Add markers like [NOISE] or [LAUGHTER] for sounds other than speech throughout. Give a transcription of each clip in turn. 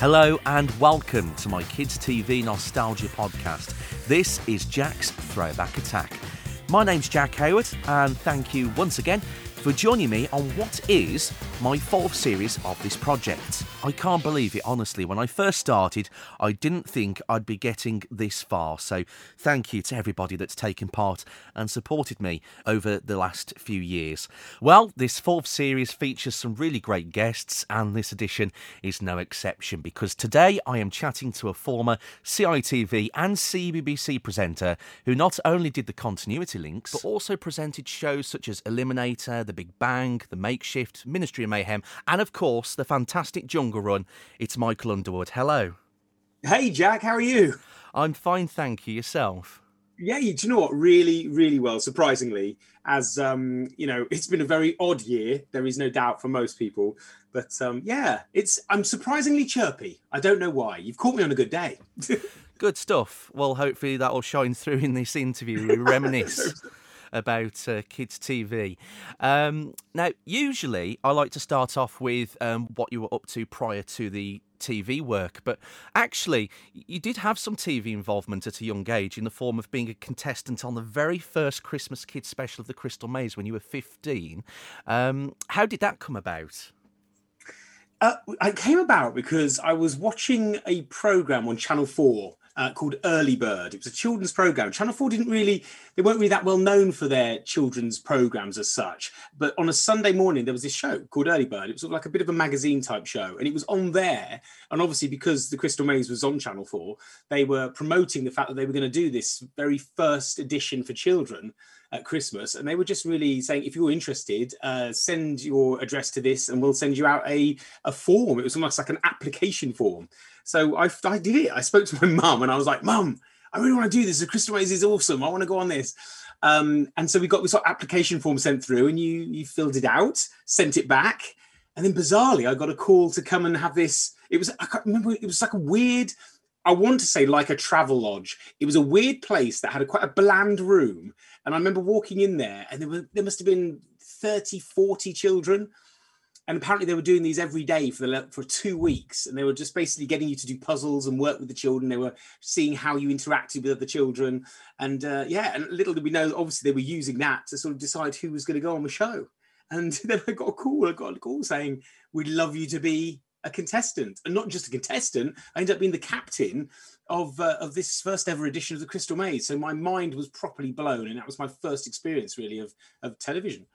Hello and welcome to my Kids TV Nostalgia podcast. This is Jack's Throwback Attack. My name's Jack Howard, and thank you once again for joining me on what is my fourth series of this project. I can't believe it, honestly. When I first started, I didn't think I'd be getting this far. So, thank you to everybody that's taken part and supported me over the last few years. Well, this fourth series features some really great guests, and this edition is no exception because today I am chatting to a former CITV and CBBC presenter who not only did the continuity links, but also presented shows such as Eliminator, The Big Bang, The Makeshift, Ministry of Mayhem, and of course, the fantastic Jungle Run. It's Michael Underwood. Hello. Hey, Jack, how are you? I'm fine, thank you. Yourself? Yeah, you, do you know what? Really, really well, surprisingly. As um, you know, it's been a very odd year. There is no doubt for most people, but um, yeah, it's. I'm surprisingly chirpy. I don't know why. You've caught me on a good day. [LAUGHS] good stuff. Well, hopefully that will shine through in this interview. We [LAUGHS] reminisce about uh, kids' TV. Um, now, usually I like to start off with um, what you were up to prior to the TV work, but actually, you did have some TV involvement at a young age in the form of being a contestant on the very first Christmas Kids special of the Crystal Maze when you were 15. Um, how did that come about? Uh, it came about because I was watching a program on Channel 4 uh, called Early Bird. It was a children's program. Channel 4 didn't really, they weren't really that well known for their children's programs as such. But on a Sunday morning, there was this show called Early Bird. It was sort of like a bit of a magazine type show. And it was on there. And obviously, because the Crystal Maze was on Channel 4, they were promoting the fact that they were going to do this very first edition for children at Christmas, and they were just really saying, if you're interested, uh, send your address to this, and we'll send you out a a form. It was almost like an application form. So I, I did it. I spoke to [LAUGHS] my mum and I was like, Mum, I really want to do this. The Crystal Maze is awesome. I want to go on this. Um, and so we got this application form sent through and you you filled it out, sent it back. And then bizarrely, I got a call to come and have this. It was, I can't remember, it was like a weird, I want to say like a travel lodge. It was a weird place that had a quite a bland room. And I remember walking in there and there were, there must have been 30, 40 children and apparently they were doing these every day for the for two weeks and they were just basically getting you to do puzzles and work with the children. They were seeing how you interacted with other children. And uh, yeah and little did we know obviously they were using that to sort of decide who was going to go on the show. And [LAUGHS] then i got a call i got a call saying we'd love you to be a contestant. And not just a contestant i ended up being the captain of uh, of this first ever edition of the crystal maze. So my mind was properly blown and that was my first experience really of of television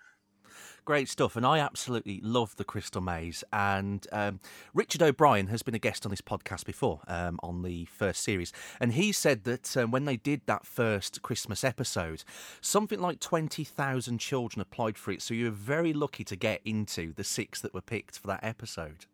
Great stuff, and I absolutely love the Crystal Maze. And um, Richard O'Brien has been a guest on this podcast before um, on the first series, and he said that um, when they did that first Christmas episode, something like twenty thousand children applied for it. So you were very lucky to get into the six that were picked for that episode.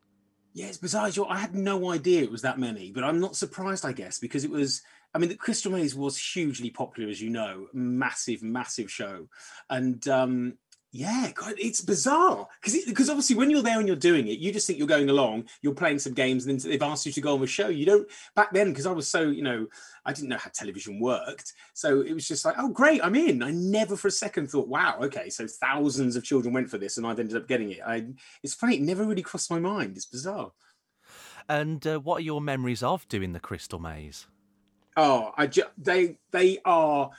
Yeah, it's bizarre. I had no idea it was that many, but I'm not surprised, I guess, because it was. I mean, the Crystal Maze was hugely popular, as you know, massive, massive show, and um, yeah, God, it's bizarre because because obviously when you're there and you're doing it, you just think you're going along, you're playing some games, and then they've asked you to go on a show. You don't back then because I was so you know I didn't know how television worked, so it was just like, oh great, I'm in. I never for a second thought, wow, okay, so thousands of children went for this, and I've ended up getting it. I it's funny, it never really crossed my mind. It's bizarre. And uh, what are your memories of doing the Crystal Maze? Oh, I ju- they they are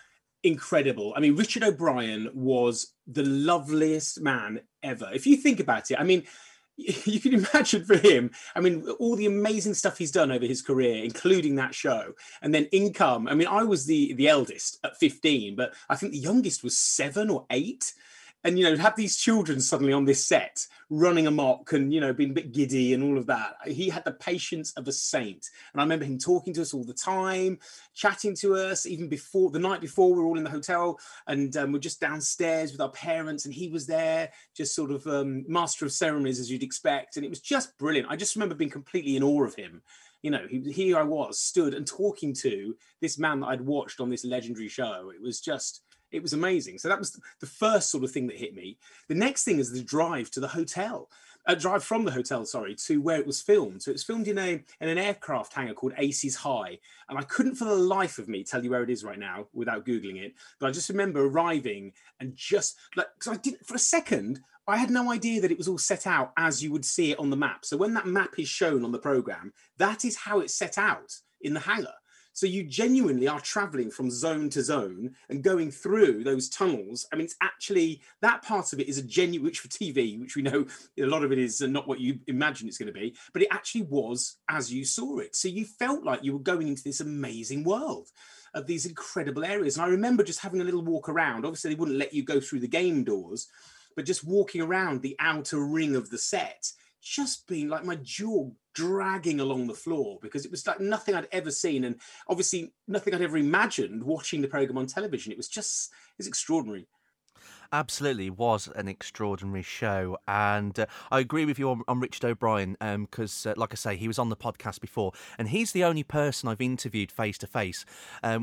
incredible. I mean, Richard O'Brien was the loveliest man ever. If you think about it, I mean, [LAUGHS] you can imagine for him, I mean, all the amazing stuff he's done over his career, including that show, and then income. I mean, I was the the eldest at 15, but I think the youngest was seven or eight and you know have these children suddenly on this set running amok and you know being a bit giddy and all of that. He had the patience of a saint. And i remember him talking to us all the time chatting to us even before the night before we were all in the hotel and um, we're just downstairs with our parents and he was there just sort of um, master of ceremonies as you'd expect. And it was just brilliant. I just remember being completely in awe of him. You know, here I was, stood and talking to this man that I'd watched on this legendary show. It was just, it was amazing. So that was the first sort of thing that hit me. The next thing is the drive to the hotel. a drive from the hotel, sorry, to where it was filmed. So it was filmed in a in an aircraft hangar called Aces High, and I couldn't for the life of me tell you where it is right now without googling it. But I just remember arriving and just like because I didn't for a second. I had no idea that it was all set out as you would see it on the map. So when that map is shown on the program, that is how it's set out in the hangar. So you genuinely are traveling from zone to zone and going through those tunnels. I mean, it's actually that part of it is a genuine, which for TV, which we know a lot of it is not what you imagine it's going to be, but it actually was as you saw it. So you felt like you were going into this amazing world of these incredible areas. And I remember just having a little walk around. Obviously, they wouldn't let you go through the game doors, but just walking around the outer ring of the set just being like my jaw dragging along the floor because it was like nothing I'd ever seen and obviously nothing I'd ever imagined watching the program on television. It was just it's extraordinary absolutely was an extraordinary show. And uh, I agree with you on, on Richard O'Brien because, um, uh, like I say, he was on the podcast before, and he's the only person I've interviewed face to face,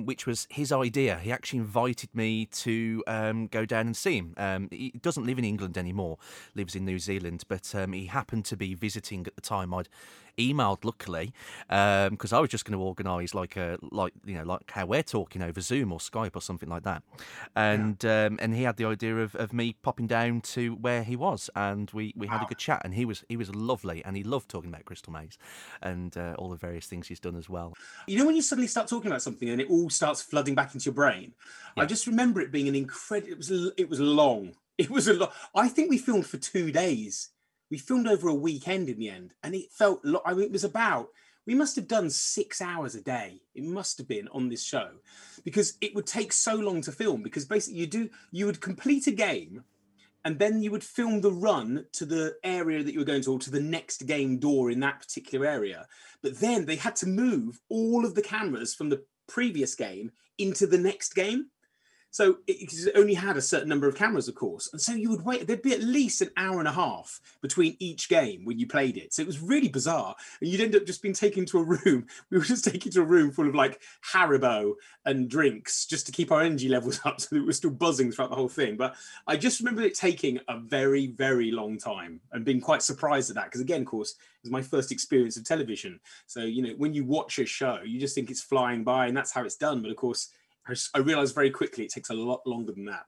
which was his idea. He actually invited me to um, go down and see him. Um, he doesn't live in England anymore, lives in New Zealand, but um, he happened to be visiting at the time. I'd emailed luckily because um, I was just going to organise like a like you know like how we're talking over Zoom or Skype or something like that, and yeah. um, and he had the idea of, of me popping down to where he was, and we, we had wow. a good chat, and he was he was lovely, and he loved talking about Crystal Maze and uh, all the various things he's done as well. You know when you suddenly start talking about something and it all starts flooding back into your brain, yeah. I just remember it being an incredible. It was it was long. It was a lot. I think we filmed for two days we filmed over a weekend in the end, and it felt. I mean, it was about. We must have done six hours a day. It must have been on this show, because it would take so long to film. Because basically, you do you would complete a game, and then you would film the run to the area that you were going to, or to the next game door in that particular area. But then they had to move all of the cameras from the previous game into the next game. So it, only had a certain number of cameras, of course. And so you would wait, there'd be at least an hour and a half between each game when you played it. So it was really bizarre. And you'd end up just being taken to a room. [LAUGHS] We were just taken to a room full of like Haribo and drinks just to keep our energy levels [LAUGHS] up so that we were still buzzing throughout the whole thing. But I just remember it taking a very, very long time and being quite surprised at that. Because again, of course, it was my first experience of television. So, you know, when you watch a show, you just think it's flying by and that's how it's done. But of course, I realised very quickly it takes a lot longer than that.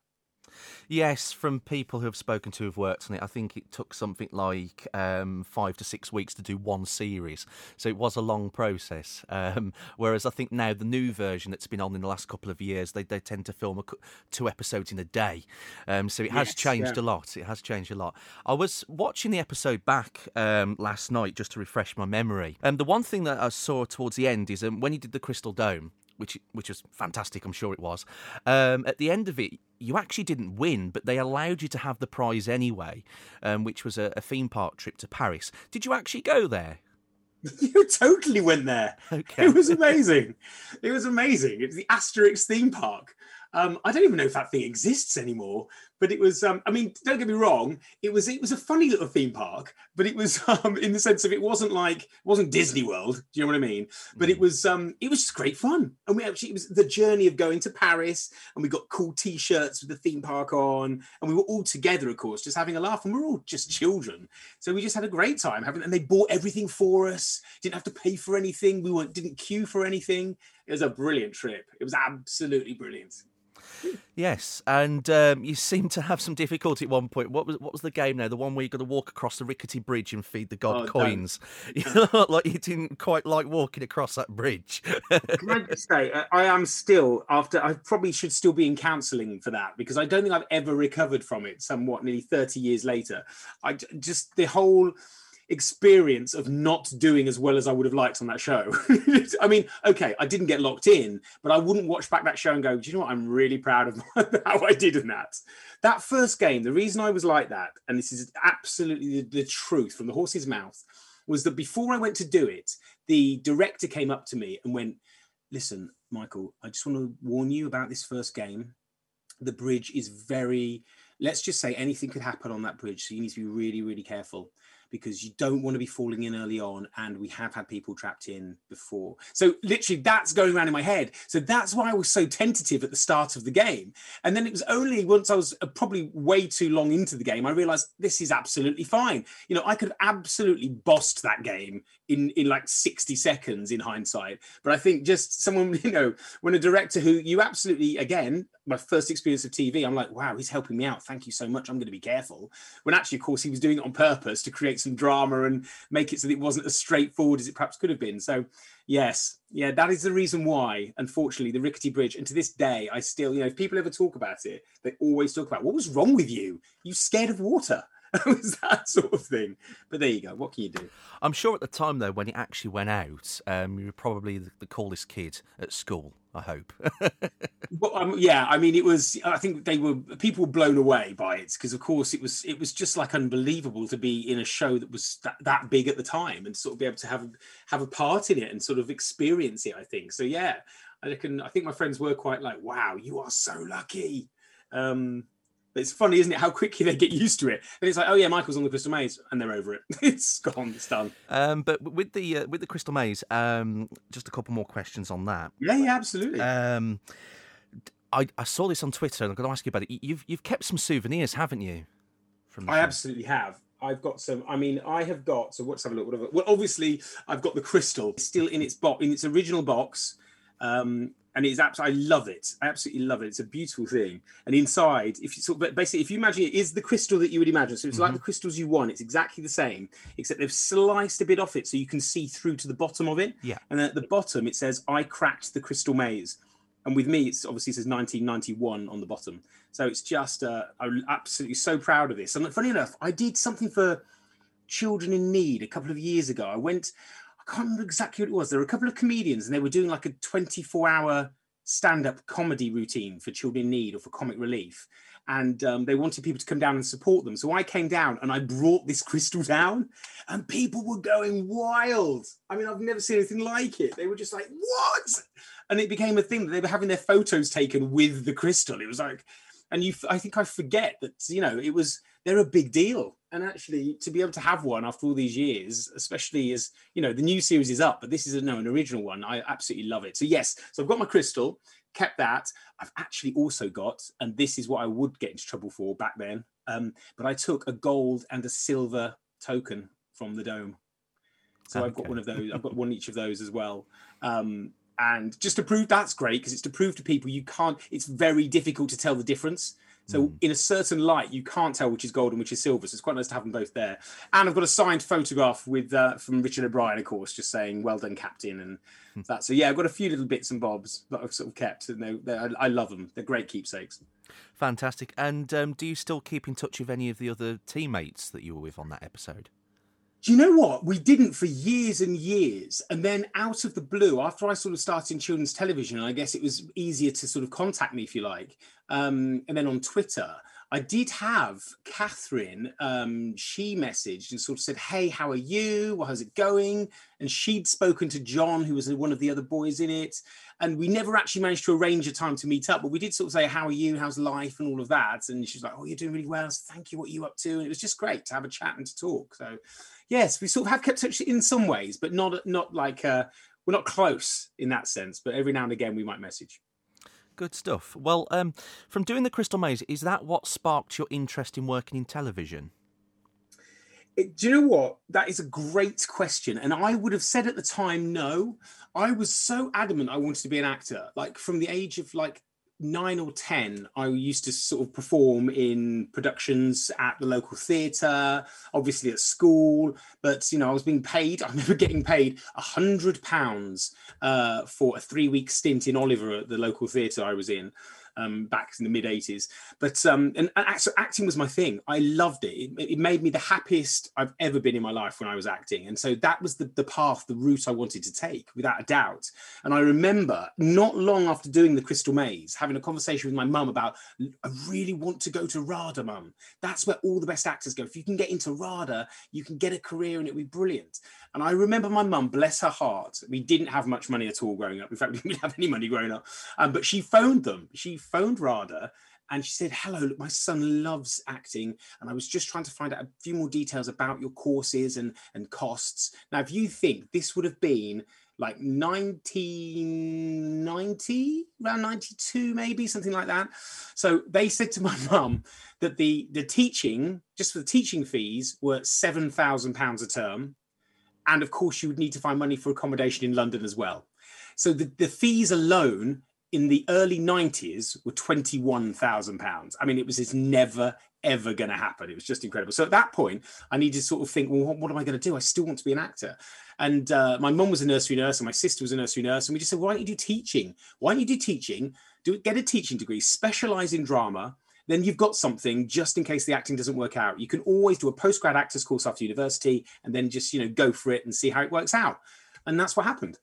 Yes, from people who have spoken to who've worked on it, I think it took something like um, five to six weeks to do one series. So it was a long process. Um, whereas I think now the new version that's been on in the last couple of years, they, they tend to film a, two episodes in a day. Um, so it has yes, changed yeah. a lot. It has changed a lot. I was watching the episode back um, last night just to refresh my memory. And um, the one thing that I saw towards the end is um, when you did the Crystal Dome, which which was fantastic. I'm sure it was. Um, at the end of it, you actually didn't win, but they allowed you to have the prize anyway, um, which was a, a, theme park trip to Paris. Did you actually go there? [LAUGHS] You totally went there. [LAUGHS] Okay. It was amazing. it was amazing. It was the Asterix theme park. Um, I don't even know if that thing exists anymore, but it was. Um, I mean, don't get me wrong. It was. It was a funny little theme park, but it was [LAUGHS] um, in the sense of it wasn't like it wasn't Disney World. Do you know what I mean? But it mm. was. Um, it was just great fun, and we actually it was the journey of going to Paris, and we got cool T-shirts with the theme park on, and we were all together, of course, just having a laugh, and we are all just children, so we just had a great time having. And they bought everything for us. Didn't have to pay for anything. We weren't didn't queue for anything. It was a brilliant trip. It was absolutely brilliant. Yes, and um, you seem to have some difficulty at one point. What was what was the game now? The one where you got to walk across the rickety bridge and feed the god oh, coins. [LAUGHS] You look like you didn't quite like walking across that bridge. Can I just say, I am still after. I probably should still be in counselling for that because I don't think I've ever recovered from it. Somewhat nearly thirty years later, I just the whole experience of not doing as well as I would have liked on that show. [LAUGHS] I mean, okay, I didn't get locked in, but I wouldn't watch back that show and go, do you know what? I'm really proud of [LAUGHS] how I did in that. That first game, the reason I was like that, and this is absolutely the, the truth from the horse's mouth, was that before I went to do it, the director came up to me and went, listen, Michael, I just want to warn you about this first game. The bridge is very let's just say anything could happen on that bridge. So you need to be really, really careful because you don't want to be falling in early on. And we have had people trapped in before. So literally that's going around in my head. So that's why I was so tentative at the start of the game. And then it was only once I was uh, probably way too long into the game, I realized this is absolutely fine. You know, I could have absolutely bossed that game in, in like 60 seconds in hindsight. But I think just someone, [LAUGHS] you know, when a director who you absolutely, again, my first experience of TV, I'm like, wow, he's helping me out. Thank you so much. I'm going to be careful. When actually, of course, he was doing it on purpose to create some drama and make it so that it wasn't as straightforward as it perhaps could have been. So, yes, yeah, that is the reason why, unfortunately, the rickety bridge. And to this day, I still, you know, if people ever talk about it, they always talk about what was wrong with you? You scared of water? [LAUGHS] it was that sort of thing. But there you go. What can you do? I'm sure at the time, though, when it actually went out, um, you were probably the, the coolest kid at school. I hope. [LAUGHS] well, um, yeah, I mean, it was. I think they were people were blown away by it because, of course, it was it was just like unbelievable to be in a show that was that, that big at the time and sort of be able to have have a part in it and sort of experience it. I think so. Yeah, I can. I think my friends were quite like, "Wow, you are so lucky." Um, it's funny, isn't it, how quickly they get used to it? And it's like, oh yeah, Michael's on the Crystal Maze, and they're over it. [LAUGHS] it's gone, it's done. Um, but with the uh, with the Crystal Maze, um, just a couple more questions on that. Yeah, yeah, absolutely. Um, I, I saw this on Twitter, and I'm going to ask you about it. You've you've kept some souvenirs, haven't you? From I show? absolutely have. I've got some. I mean, I have got. So let's have a look. Whatever. Well, obviously, I've got the crystal still in its box, in its original box. Um, and it's absolutely I love it. I absolutely love it. It's a beautiful thing. And inside, if you sort of, basically if you imagine it is the crystal that you would imagine, so it's mm-hmm. like the crystals you want. It's exactly the same, except they've sliced a bit off it so you can see through to the bottom of it. Yeah. And at the bottom it says, "I cracked the crystal maze." And with me, it's obviously says 1991 on the bottom. So it's just uh, I'm absolutely so proud of this. And funny enough, I did something for children in need a couple of years ago. I went can't remember exactly what it was. There were a couple of comedians and they were doing like a 24 hour stand up comedy routine for children in need or for comic relief. And um, they wanted people to come down and support them. So I came down and I brought this crystal down, and people were going wild. I mean, I've never seen anything like it. They were just like, what? And it became a thing that they were having their photos taken with the crystal. It was like, and you, I think I forget that, you know, it was, they're a big deal. And actually to be able to have one after all these years especially as you know the new series is up but this is a no an original one. I absolutely love it. So yes so i've got my crystal kept that. I've actually also got and this is what i would get into trouble for back then um, but i took a gold and a silver token from the dome. So okay. i've got one of those i've got one each of those as well. Um, and just to prove that's great because it's to prove to people you can't it's very difficult to tell the difference so mm. in a certain light, you can't tell which is gold and which is silver. So it's quite nice to have them both there. And I've got a signed photograph with uh, from Richard O'Brien, of course, just saying "Well done, Captain" and mm. that. So yeah, I've got a few little bits and bobs that I've sort of kept, and they're, they're, I love them. They're great keepsakes. Fantastic. And um, do you still keep in touch with any of the other teammates that you were with on that episode? Do you know what? We didn't for years and years. And then out of the blue, after I sort of started in children's television, I guess it was easier to sort of contact me, if you like. Um, and then on Twitter, I did have Catherine. Um, she messaged and sort of said, "Hey, how are you? How's it going?" And she'd spoken to John, who was one of the other boys in it, and we never actually managed to arrange a time to meet up. But we did sort of say, "How are you? How's life?" and all of that. And she's like, "Oh, you're doing really well. Thank you. What are you up to?" And it was just great to have a chat and to talk. So, yes, we sort of have kept touch in some ways, but not not like uh, we're not close in that sense. But every now and again, we might message. Good stuff. Well, um, from doing the Crystal Maze, is that what sparked your interest in working in television? It, do you know what? That is a great question. And I would have said at the time, no. I was so adamant I wanted to be an actor. Like from the age of like nine or ten, I used to sort of perform in productions at the local theatre, obviously at school. But you know, I was being paid. [LAUGHS] I remember getting paid a hundred pounds uh, for a three-week stint in Oliver at the local theatre I was in um, back in the mid 80s. But um, and, and so acting was my thing. I loved it. it. it. made me the happiest I've ever been in my life when I was acting. And so that was the, the path, the route I wanted to take without a doubt. And I remember not long after doing the Crystal Maze, having a conversation with my mum about, I really want to go to RADA, mum. That's where all the best actors go. If you can get into RADA, you can get a career and it'll be brilliant. And I remember my mum, bless her heart, we didn't have much money at all growing up. In fact, [LAUGHS] we didn't have any money growing up. Um, but she phoned them. She phoned RADA and she said, "Hello, look, my son loves acting, and I was just trying to find out a few more details about your courses and and costs." Now, if you think this would have been like 1990 around 92 maybe something like that so they said to my [LAUGHS] mum that the the teaching just for the teaching fees were 7000 pounds a term and of course you would need to find money for accommodation in london as well so the, the fees alone in the early 90s were 21,000 pounds. I mean, it was just never, ever going to happen. It was just incredible. So at that point, I needed to sort of think, well, what, what am I going to do? I still want to be an actor. And uh, my mum was a nursery nurse and my sister was a nursery nurse. And we just said, why don't you do teaching? Why don't you do teaching? Do get a teaching degree, specialize in drama. Then you've got something just in case the acting doesn't work out. You can always do a postgrad actors course after university and then just, you know, go for it and see how it works out. And that's what happened.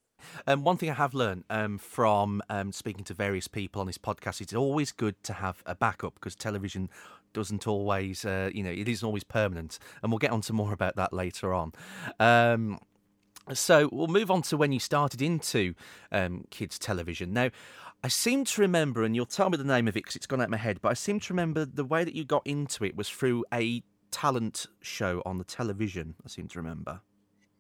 Um, one thing I have learned um, from um, speaking to various people on this podcast, it's always good to have a backup because television doesn't always, uh, you know, it isn't always permanent. And we'll get on to more about that later on. Um, so we'll move on to when you started into um, kids' television. Now, I seem to remember, and you'll tell me the name of it because it's gone out of my head, but I seem to remember the way that you got into it was through a talent show on the television. I seem to remember.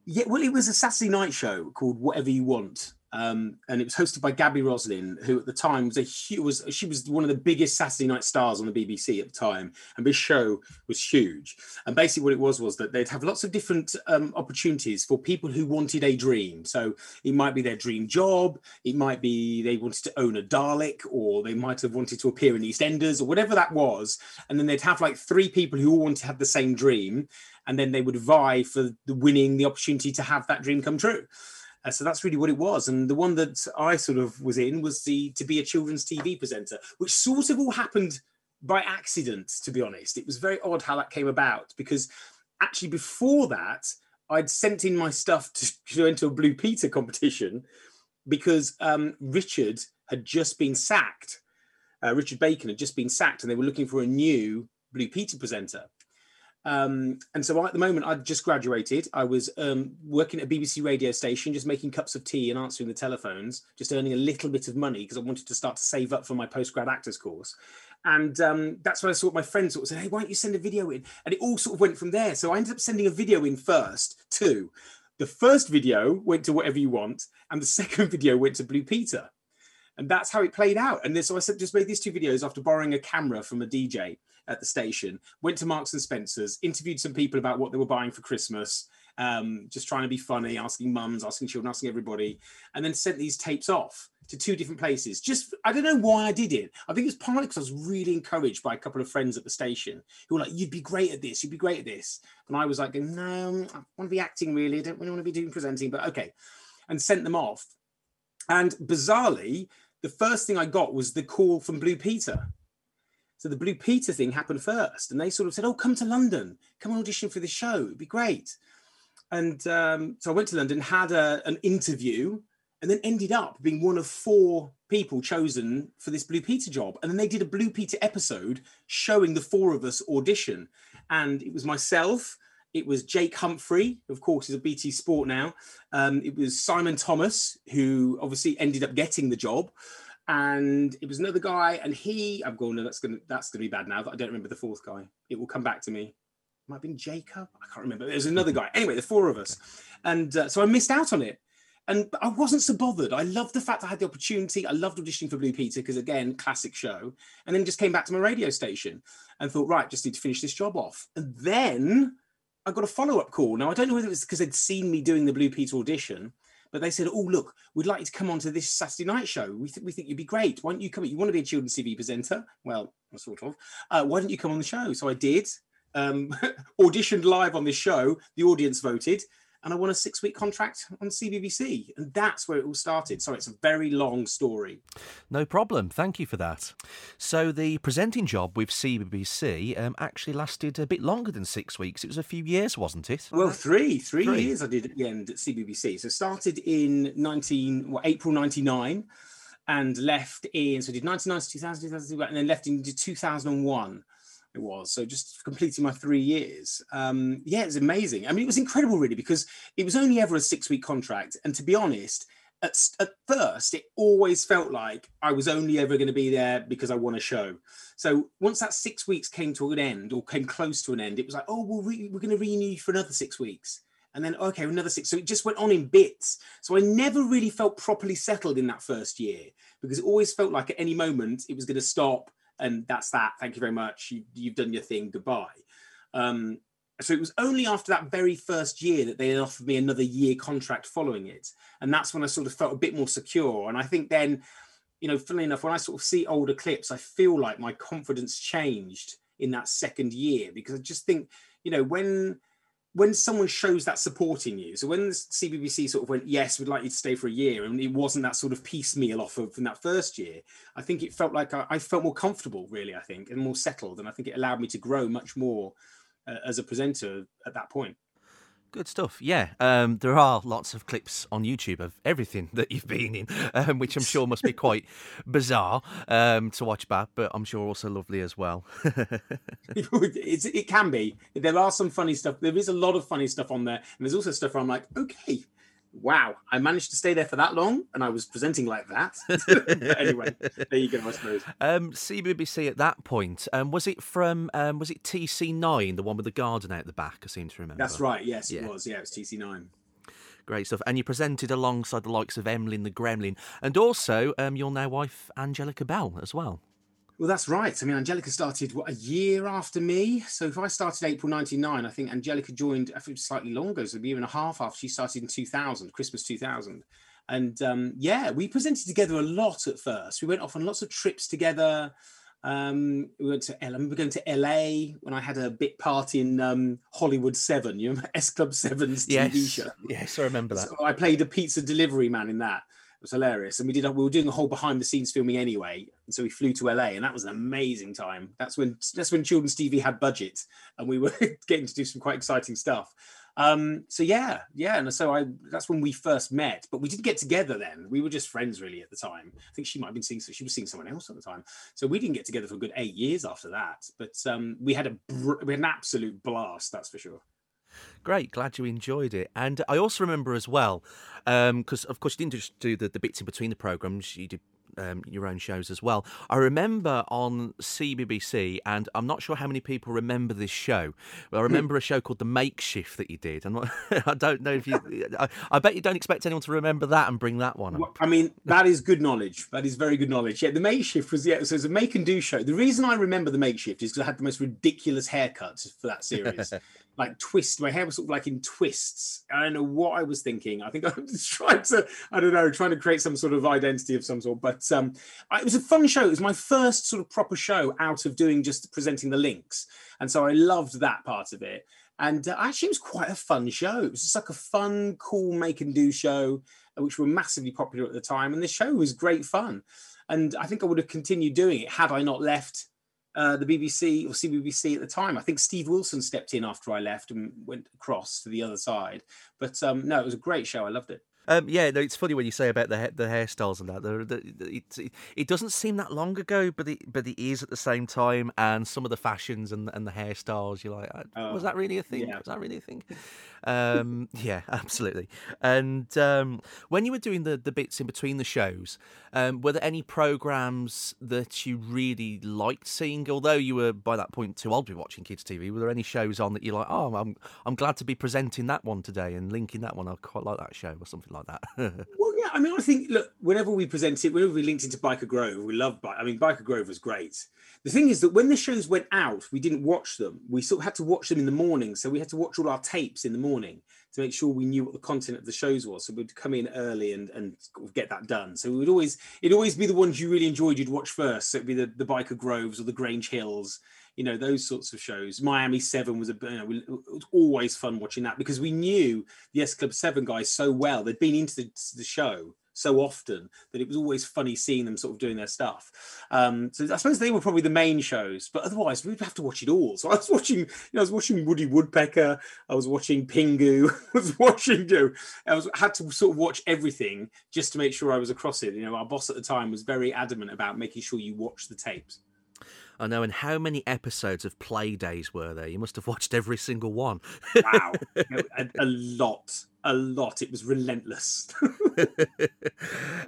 Yeah, well, it was a Saturday night show called Whatever You Want, um, and it was hosted by Gaby Roslin, who at the time was a was she was one of the biggest Saturday night stars on the BBC at the time, and this show was huge. And basically, what it was was that they'd have lots of different um, opportunities for people who wanted a dream. So it might be their dream job, it might be they wanted to own a Dalek, or they might have wanted to appear in EastEnders, or whatever that was. And then they'd have like three people who all wanted to have the same dream, and then they would vie for the winning the opportunity to have that dream come true. Uh, so that's really what it was. And the one that I sort of was in was the to be a children's TV presenter, which sort of all happened by accident, to be honest. It was very odd how that came about because actually before that, I'd sent in my stuff to, [LAUGHS] to enter a Blue Peter competition because um, Richard had just been sacked. Uh, Richard Bacon had just been sacked, and they were looking for a new Blue Peter presenter. Um, and so at the moment, I'd just graduated. I was um, working at a BBC radio station, just making cups of tea and answering the telephones, just earning a little bit of money because I wanted to start to save up for my postgrad actors course. And um, that's when I saw my friends sort of say, "Hey, why don't you send a video in?" And it all sort of went from there. So I ended up sending a video in first too. The first video went to whatever you want, and the [LAUGHS] second video went to Blue Peter, and that's how it played out. And so I just made these two videos after borrowing a camera from a DJ at the station, went to Marks and Spencer's, interviewed some people about what they were buying for Christmas, um, just trying to be funny, asking mums, asking children, asking everybody, and then sent these tapes off to two different places. Just I don't know why I did it. I think it's partly because I was really encouraged by a couple of friends at the station who were like, "You'd be great at this. You'd be great at this." And I was like, "No, I want to be acting. Really, I don't really want to be doing presenting, but okay." And sent them off. And bizarrely, the first thing I got was the call from Blue Peter so the Blue Peter thing happened first, and they sort of said, "Oh, come to London, come audition for the show. It'd be great." And um, so I went to London, had a, an interview, and then ended up being one of four people chosen for this Blue Peter job. And then they did a Blue Peter episode showing the four of us audition, and it was myself. It was Jake Humphrey, of course, he's a BT Sport now. Um, it was Simon Thomas, who obviously ended up getting the job and it was another guy, and he. I'm going. No, that's gonna that's gonna be bad now. That I don't remember the fourth guy. It will come back to me. Might have been Jacob. I can't remember. There's another guy. Anyway, the four of us, and uh, so I missed out on it. And I wasn't so bothered. I loved the fact I had the opportunity. I loved auditioning for Blue Peter because, again, classic show. And then just came back to my radio station and thought, right, just need to finish this job off. And then I got a follow up call. Now, I don't know whether it was because they'd seen me doing the Blue Peter audition but they said, "Oh, look, we'd like you to come on to this Saturday night show. We, th- we think you'd be great. Why don't you come? You want to be a children's TV presenter? Well, sort of. Uh, why don't you come on the show?" So I did. Um, [LAUGHS] auditioned live on this show. The audience voted, and I won a six week contract on CBBC. And that's where it all started. So it's a very long story. No problem. Thank you for that. So the presenting job with CBBC um, actually lasted a bit longer than six weeks. It was a few years, wasn't it? Well, three, three, three. years I did at the end at CBBC. So started in 19, well, April 99 and left in, so did 1990, 2000, 2002, and then left in 2001 it was. So just completing my three years. Um, yeah, it's amazing. I mean, it was incredible, really, because it was only ever a six week contract. And to be honest, at, at first, it always felt like I was only ever going to be there because I won a show. So once that six weeks came to an end or came close to an end, it was like, oh, well, we, we're going to renew for another six weeks. And then, okay, another six. So it just went on in bits. So I never really felt properly settled in that first year because it always felt like at any moment it was going to stop and that's that. Thank you very much. You, have done your thing. Goodbye. Um, so it was only after that very first year that they offered me another year contract following it and that's when i sort of felt a bit more secure and i think then you know funnily enough when i sort of see older clips i feel like my confidence changed in that second year because i just think you know when when someone shows that support in you so when the cbbc sort of went yes we'd like you to stay for a year and it wasn't that sort of piecemeal offer from that first year i think it felt like I, I felt more comfortable really i think and more settled and i think it allowed me to grow much more uh, as a presenter at that point. Good stuff. Yeah, um, there are lots of clips on YouTube of everything [LAUGHS] that you've been in, um, which I'm [LAUGHS] sure must be quite bizarre um, to watch back, but I'm sure also lovely as well. [LAUGHS] it can be. There are some funny stuff. There is a lot of funny stuff on there, and there's also stuff where I'm like, okay, wow, I managed to stay there for that long and I was presenting like that. [LAUGHS] anyway, there you go, I suppose. Um, CBBC at that point, um, was it from, um, was it TC9, the one with the garden out the back, I seem to remember? That's right, yes, yeah. it was. Yeah, it was TC9. Great stuff. And you presented alongside the likes of Emlyn the Gremlin and also um, your now wife, Angelica Bell, as well. Well, that's right. I mean, Angelica started what a year after me. So if I started April '99, I think Angelica joined. I think slightly longer, so a year and a half after she started in 2000, Christmas 2000. And um, yeah, we presented together a lot at first. We went off on lots of trips together. Um, we went to L. I remember going to LA when I had a bit part in um, Hollywood Seven. You remember S Club 7's TV yes. show? Yes, I remember that. So I played a pizza delivery man in that was hilarious. And we did we were doing a whole behind the scenes filming anyway, and so we flew to LA, and that was an amazing time. That's when that's when children's TV had budget, and we were [LAUGHS] getting to do some quite exciting stuff. Um, so yeah, yeah, and so I that's when we first met, but we didn't get together then. We were just friends really at the time. I think she might have been seeing she was seeing someone else at the time, so we didn't get together for a good eight years after that. But um, we had a we had an absolute blast, that's for sure. Great, glad you enjoyed it. And I also remember as well, because um, of course you didn't just do the, the bits in between the programs, you did um, your own shows as well. I remember on CBBC, and I'm not sure how many people remember this show, but I hmm. remember a show called The Makeshift that you did. And [LAUGHS] I don't know if you, I, I, bet you don't expect anyone to remember that and bring that one up. I mean, that is good knowledge. That is very good knowledge. Yeah, The Makeshift was, yeah, so it was a make and do show. The reason I remember The Makeshift is because I had the most ridiculous haircuts for that series. [LAUGHS] like twist. My hair was sort of like in twists. I don't know what I was thinking. I think [LAUGHS] I was trying to, I don't know, trying to create some sort of identity of some sort. But um, it was a fun show. It was my first sort of proper show out of doing just presenting the links, and so I loved that part of it. And uh, actually, it was quite a fun show. It was just like a fun, cool make and do show, uh, which were massively popular at the time. And the show was great fun. And I think I would have continued doing it had I not left uh, the BBC or CBBC at the time. I think Steve Wilson stepped in after I left and went across to the other side. But um, no, it was a great show. I loved it. Um, yeah, no, it's funny when you say about the the hairstyles and that. The, the, it, it doesn't seem that long ago, but it but it is at the same time. And some of the fashions and and the hairstyles, you're like, oh, was that really a thing? Yeah. Was that really a thing? Um, yeah, [LAUGHS] absolutely. And um, when you were doing the the bits in between the shows, um, were there any programs that you really liked seeing? Although you were by that point too old to be watching kids TV, were there any shows on that you're like, oh, I'm I'm glad to be presenting that one today and linking that one? I quite like that show or something like that. [LAUGHS] well, yeah, I mean, I think look, whenever we present it, whenever we linked into Byker Grove, we love. I mean, Byker Grove was great. The thing is that when the shows went out, we didn't watch them. We sort of had to watch them in the morning, so we had to watch all our tapes in the morning to make sure we knew what the content of the shows was. So we'd come in early and and get that done. So we would always it'd always be the ones you really enjoyed you'd watch first. So it'd be the the Byker Groves or the Grange Hills you know those sorts of shows. Miami Seven was a you know, it was always fun watching that because we knew the S Club Seven guys so well. They'd been into the, the show so often that it was always funny seeing them sort of doing their stuff. Um, so I suppose they were probably the main shows, but otherwise we'd have to watch it all. So I was watching, you know, I was watching Woody Woodpecker, I was watching Pingu, [LAUGHS] I was watching, you know, I was had to sort of watch everything just to make sure I was across it. You know, our boss at the time was very adamant about making sure you watch the tapes. I know. And how many episodes of Playdays were there? You must have watched every single one. wow, [LAUGHS] a, a, lot, a lot. It was relentless.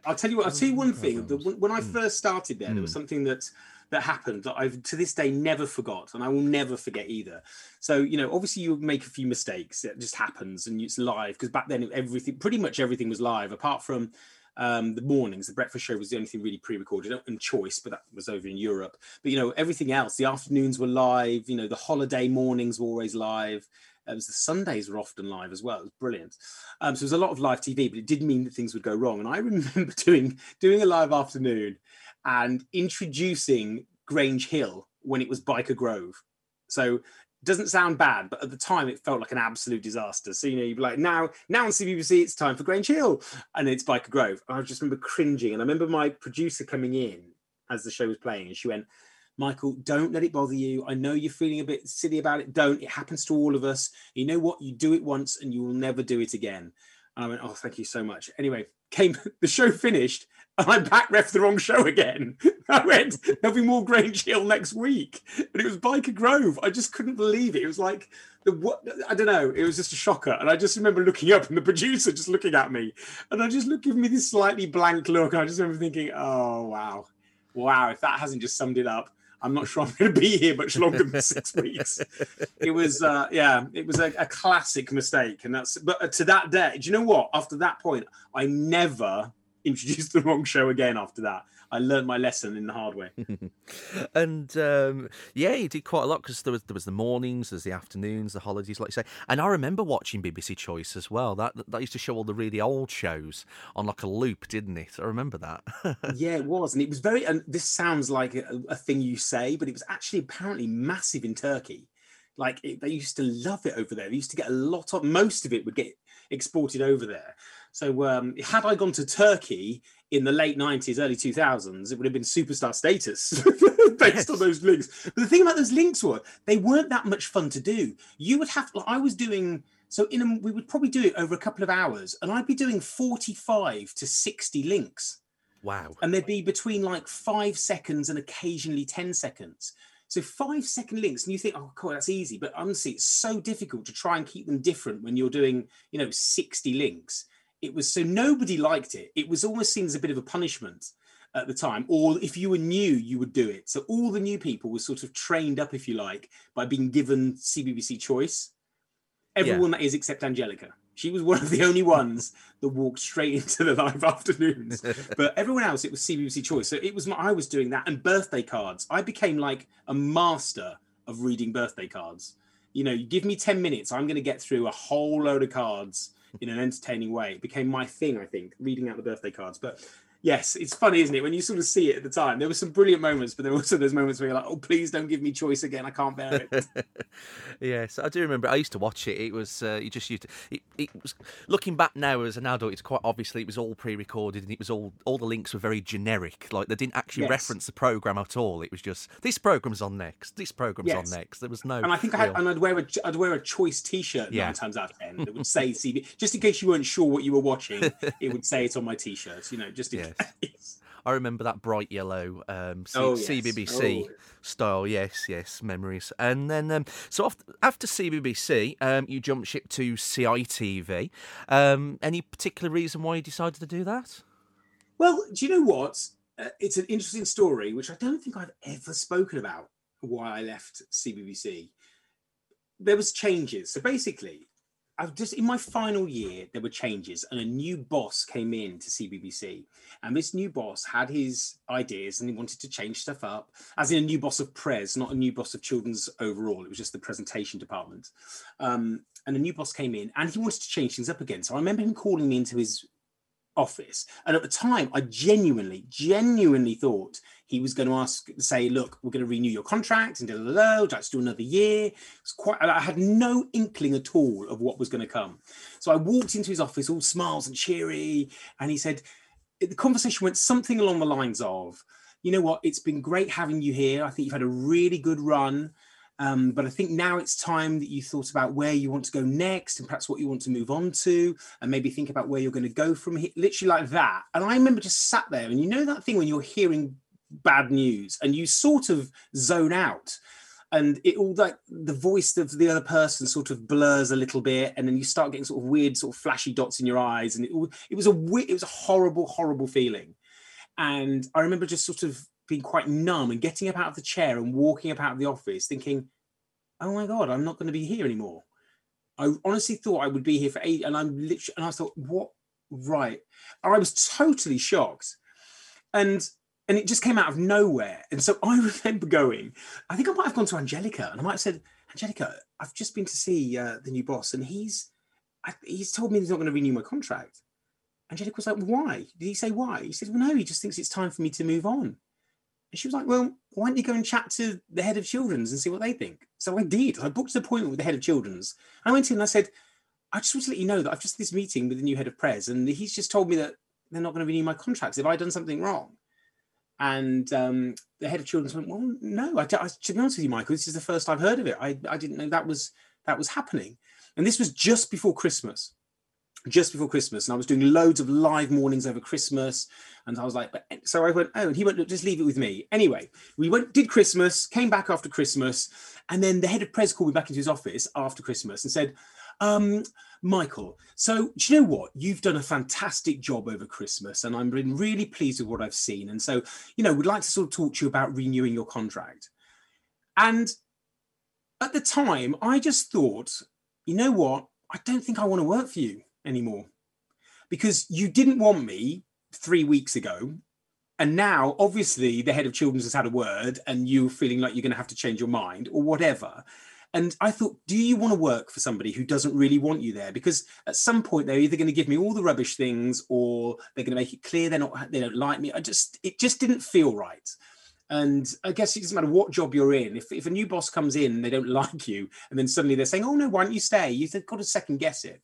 I'll tell you what. I'll tell you one thing. When I hmm. first started there, there was hmm. something that that happened that I've to this day never forgot, and I will never forget either. So you know, obviously you make a few mistakes. It just happens, and it's live because back then everything, pretty much everything was live, apart from um, the mornings. The breakfast show was the only thing really pre-recorded and choice, but that was over in Europe. But you know, everything else, the afternoons were live. You know, the holiday mornings were always live. It was the Sundays were often live as well. It was brilliant. Um, so it was a lot of live TV, but it did mean that things would go wrong. And I [LAUGHS] remember doing doing a live afternoon and introducing Grange Hill when it was Byker Grove. So doesn't sound bad, but at the time it felt like an absolute disaster. So you know, you'd be like, now, now on CBBC, it's time for Grange Hill, and it's Byker Grove. And I just remember cringing, and I remember my producer coming in as the show was playing, and she went, "Michael, don't let it bother you. I know you're feeling a bit silly about it. Don't. It happens to all of us. You know what? You do it once, and you will never do it again." And I went, "Oh, thank you so much." Anyway, came [LAUGHS] the show finished, and I back ref the wrong show again. [LAUGHS] I went, there'll be more Grange Hill next week. And it was Byker Grove. I just couldn't believe it. It was like the what I don't know, it was just a shocker. And I just remember looking up and the producer just looking at me. And I just looked giving me this slightly blank look. I just remember thinking, oh wow. Wow, if that hasn't just summed it up, I'm not sure I'm going to be here much longer than six [LAUGHS] weeks. It was, uh, yeah, it was a, a, classic mistake, and that's. But to that day, do you know what? After that point, I never introduced the wrong show again after that. I learned my lesson in the hard way. [LAUGHS] and um, yeah, you did quite a lot because there was there was the mornings, there's the afternoons, the holidays, like you say. And I remember watching BBC Choice as well. That that used to show all the really old shows on like a loop, didn't it? I remember that. [LAUGHS] yeah, it was, and it was very. And this sounds like a, a thing you say, but it was actually apparently massive in Turkey. Like it, they used to love it over there. They used to get a lot of. Most of it would get exported over there. So um, had I gone to Turkey in the late 90s, early 2000s, it would have been superstar status [LAUGHS] based yes. on those links. But the thing about those links were they weren't that much fun to do. You would have, like, I was doing, so in a, we would probably do it over a couple of hours, and I'd be doing 45 to 60 links. Wow. And they'd be between like five seconds and occasionally 10 seconds. So five second links, and you think, oh, cool, that's easy. But honestly, it's so difficult to try and keep them different when you're doing, you know, 60 links it was so nobody liked it. It was almost seen as a bit of a punishment at the time, or if you were new, you would do it. So all the new people were sort of trained up, if you like, by being given CBBC choice. Everyone yeah. that is except Angelica. She was one of the only ones [LAUGHS] that walked straight into the live afternoons. [LAUGHS] but everyone else, it was CBBC choice. So it was my, I was doing that and birthday cards. I became like a master of reading birthday cards. You know, you give me 10 minutes, I'm going to get through a whole load of cards in an entertaining way. It became my thing, I think, reading out the birthday cards. But yes, it's funny, isn't it? When you sort of see it at the time, there were some brilliant moments, but there were also those moments where you're like, "Oh, please don't give me choice again. I can't bear it." [LAUGHS] yes, I do remember. I used to watch it. It was uh, you just used to. It, it, was looking back now as an adult. It's quite obviously it was all pre-recorded and it was all all the links were very generic. Like they didn't actually yes. reference the program at all. It was just this program's on next. This program's yes. on next. There was no. And I think real... I had, and I'd wear a I'd wear a choice T-shirt yeah. nine times out of ten that would [LAUGHS] say CB just in case you weren't sure what you were watching. it would say it on my T-shirt. You know, just in [LAUGHS] yes. I remember that bright yellow um, C- oh, yes. CBBC oh. style. Yes, yes, memories. And then, um, so after, after CBBC, um, you jumped ship to CITV. Um, any particular reason why you decided to do that? Well, do you know what? Uh, it's an interesting story, which I don't think I've ever spoken about. Why I left CBBC. There was changes. So basically, I've just in my final year, there were changes, and a new boss came in to CBBC. And this new boss had his ideas and he wanted to change stuff up, as in a new boss of Pres, not a new boss of children's overall. It was just the presentation department. Um, and a new boss came in and he wanted to change things up again. So I remember him calling me into his office. And at the time, I genuinely, genuinely thought he was going to ask, say, look, we're going to renew your contract and da da da, do another year. It's quite, I had no inkling at all of what was going to come. So I walked into his office all smiles and cheery, and he said, the conversation went something along the lines of, you know what, it's been great having you here. I think you've had a really good run. Um, but I think now it's time that you thought about where you want to go next and perhaps what you want to move on to, and maybe think about where you're going to go from here, literally like that. And I remember just sat there, and you know that thing when you're hearing bad news and you sort of zone out and it all like the voice of the other person sort of blurs a little bit and then you start getting sort of weird sort of flashy dots in your eyes and it, it was a it was a horrible horrible feeling and i remember just sort of being quite numb and getting up out of the chair and walking up out of the office thinking oh my god i'm not going to be here anymore i honestly thought i would be here for eight and i'm literally and i thought what right i was totally shocked and and it just came out of nowhere. And so I [LAUGHS] remember going, I think I might have gone to Angelica and I might have said, Angelica, I've just been to see uh, the new boss and he's he's told me he's not going to renew my contract. Angelica was like, why? Did he say why? He said, well, no, he just thinks it's time for me to move on. She was like, well, why don't you go and chat to the head of children's and see what they think? So I did. I booked an appointment with the head of children's. I went in and I said, I just want to let you know that I've just had this meeting with the new head of press and he's just told me that they're not going to renew my contracts. Have I done something wrong? And um, the head of children's went, "Well, no. I, I, to be honest with you, Michael, this is the first I've heard of it. I, I didn't know that was that was happening." And this was just before Christmas, just before Christmas, and I was doing loads of live mornings over Christmas. And I was like, but so I went, oh, and he went, just leave it with me. Anyway, we went, did Christmas, came back after Christmas, and then the head of press called me back into his office after Christmas and said, um, Michael, so do you know what? You've done a fantastic job over Christmas, and I'm been really pleased with what I've seen. And so, you know, we'd like to sort of talk to you about renewing your contract. And at the time, I just thought, you know what? I don't think I want to work for you anymore because you didn't want me three weeks ago. And now, obviously, the head of children's has had a word, and you're feeling like you're going to have to change your mind or whatever. And I thought, do you want to work for somebody who doesn't really want you there? Because at some point they're either going to give me all the rubbish things or they're going to make it clear they're not they don't like me. I just it just didn't feel right. And I guess it doesn't matter what job you're in. If, if a new boss comes in they don't [LAUGHS] like you, and then suddenly they're saying, "Oh no, why don't you stay?" You've got to second guess it.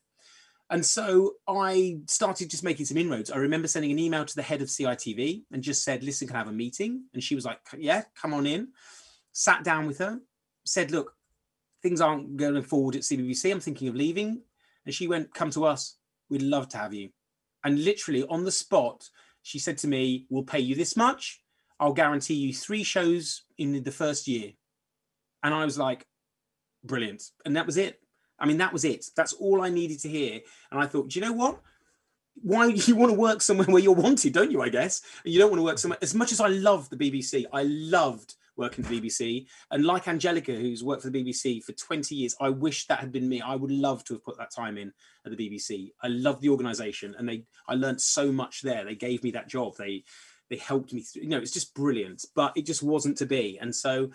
And so I started just making some inroads. I remember sending an email to the head of CITV and just said, "Listen, can I have a meeting?" And she was like, "Yeah, come on in." Sat down with her, said, "Look, things aren't going forward at CBBC. I'm thinking of leaving. And she went, Come to us. We'd love to have you. And literally on the spot, she said to me, We'll pay you this much. I'll guarantee you three shows in the first year. And I was like, Brilliant. And that was it. I mean, that was it. That's all I needed to hear. And I thought, Do you know what? Why [LAUGHS] you want to work somewhere where you're wanted, don't you? I guess. You don't want to work somewhere. As much as I love the BBC, I loved working for the BBC. And like Angelica, who's worked for the BBC for 20 years, I wish that had been me. I would love to have put that time in at the BBC. I love the organisation, and they I learned so much there. They gave me that job. They they helped me through. You know, it's just brilliant. But it just wasn't to be, and so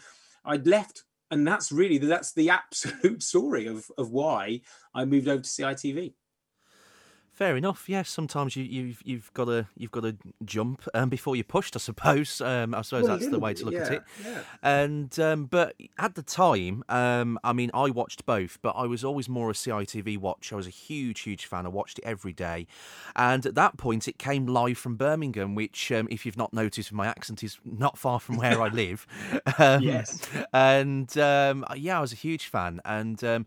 I'd left. And that's really that's the absolute [LAUGHS] story of of why I moved over to CITV. Fair enough. Yes, sometimes you, you've you've got to you've got to jump um, before you're pushed. I suppose. Um, I suppose well, that's the way to look yeah, at it. Yeah. And um, but at the time, um, I mean, I watched both, but I was always more a CITV watch. I was a huge, huge fan. I watched it every day, and at that point, it came live from Birmingham, which, um, if you've not noticed, my accent is not far from where I [LAUGHS] live. Um, yes. And yeah, I was a huge fan, and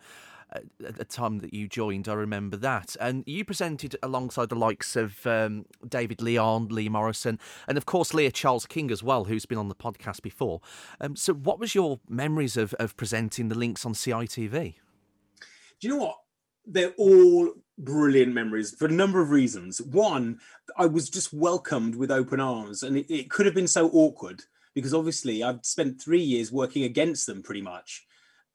at the time that you joined, I remember that. And you presented alongside the likes of um, David Leon, Lee Morrison, and of course Leah Charles King as well, who's been on the podcast before. Um, so, what was your memories of, of presenting the links on CITV? Do you know what? They're all brilliant memories for a number of reasons. One, I was just welcomed with open arms, and it, it could have been so awkward because obviously I've spent three years working against them pretty much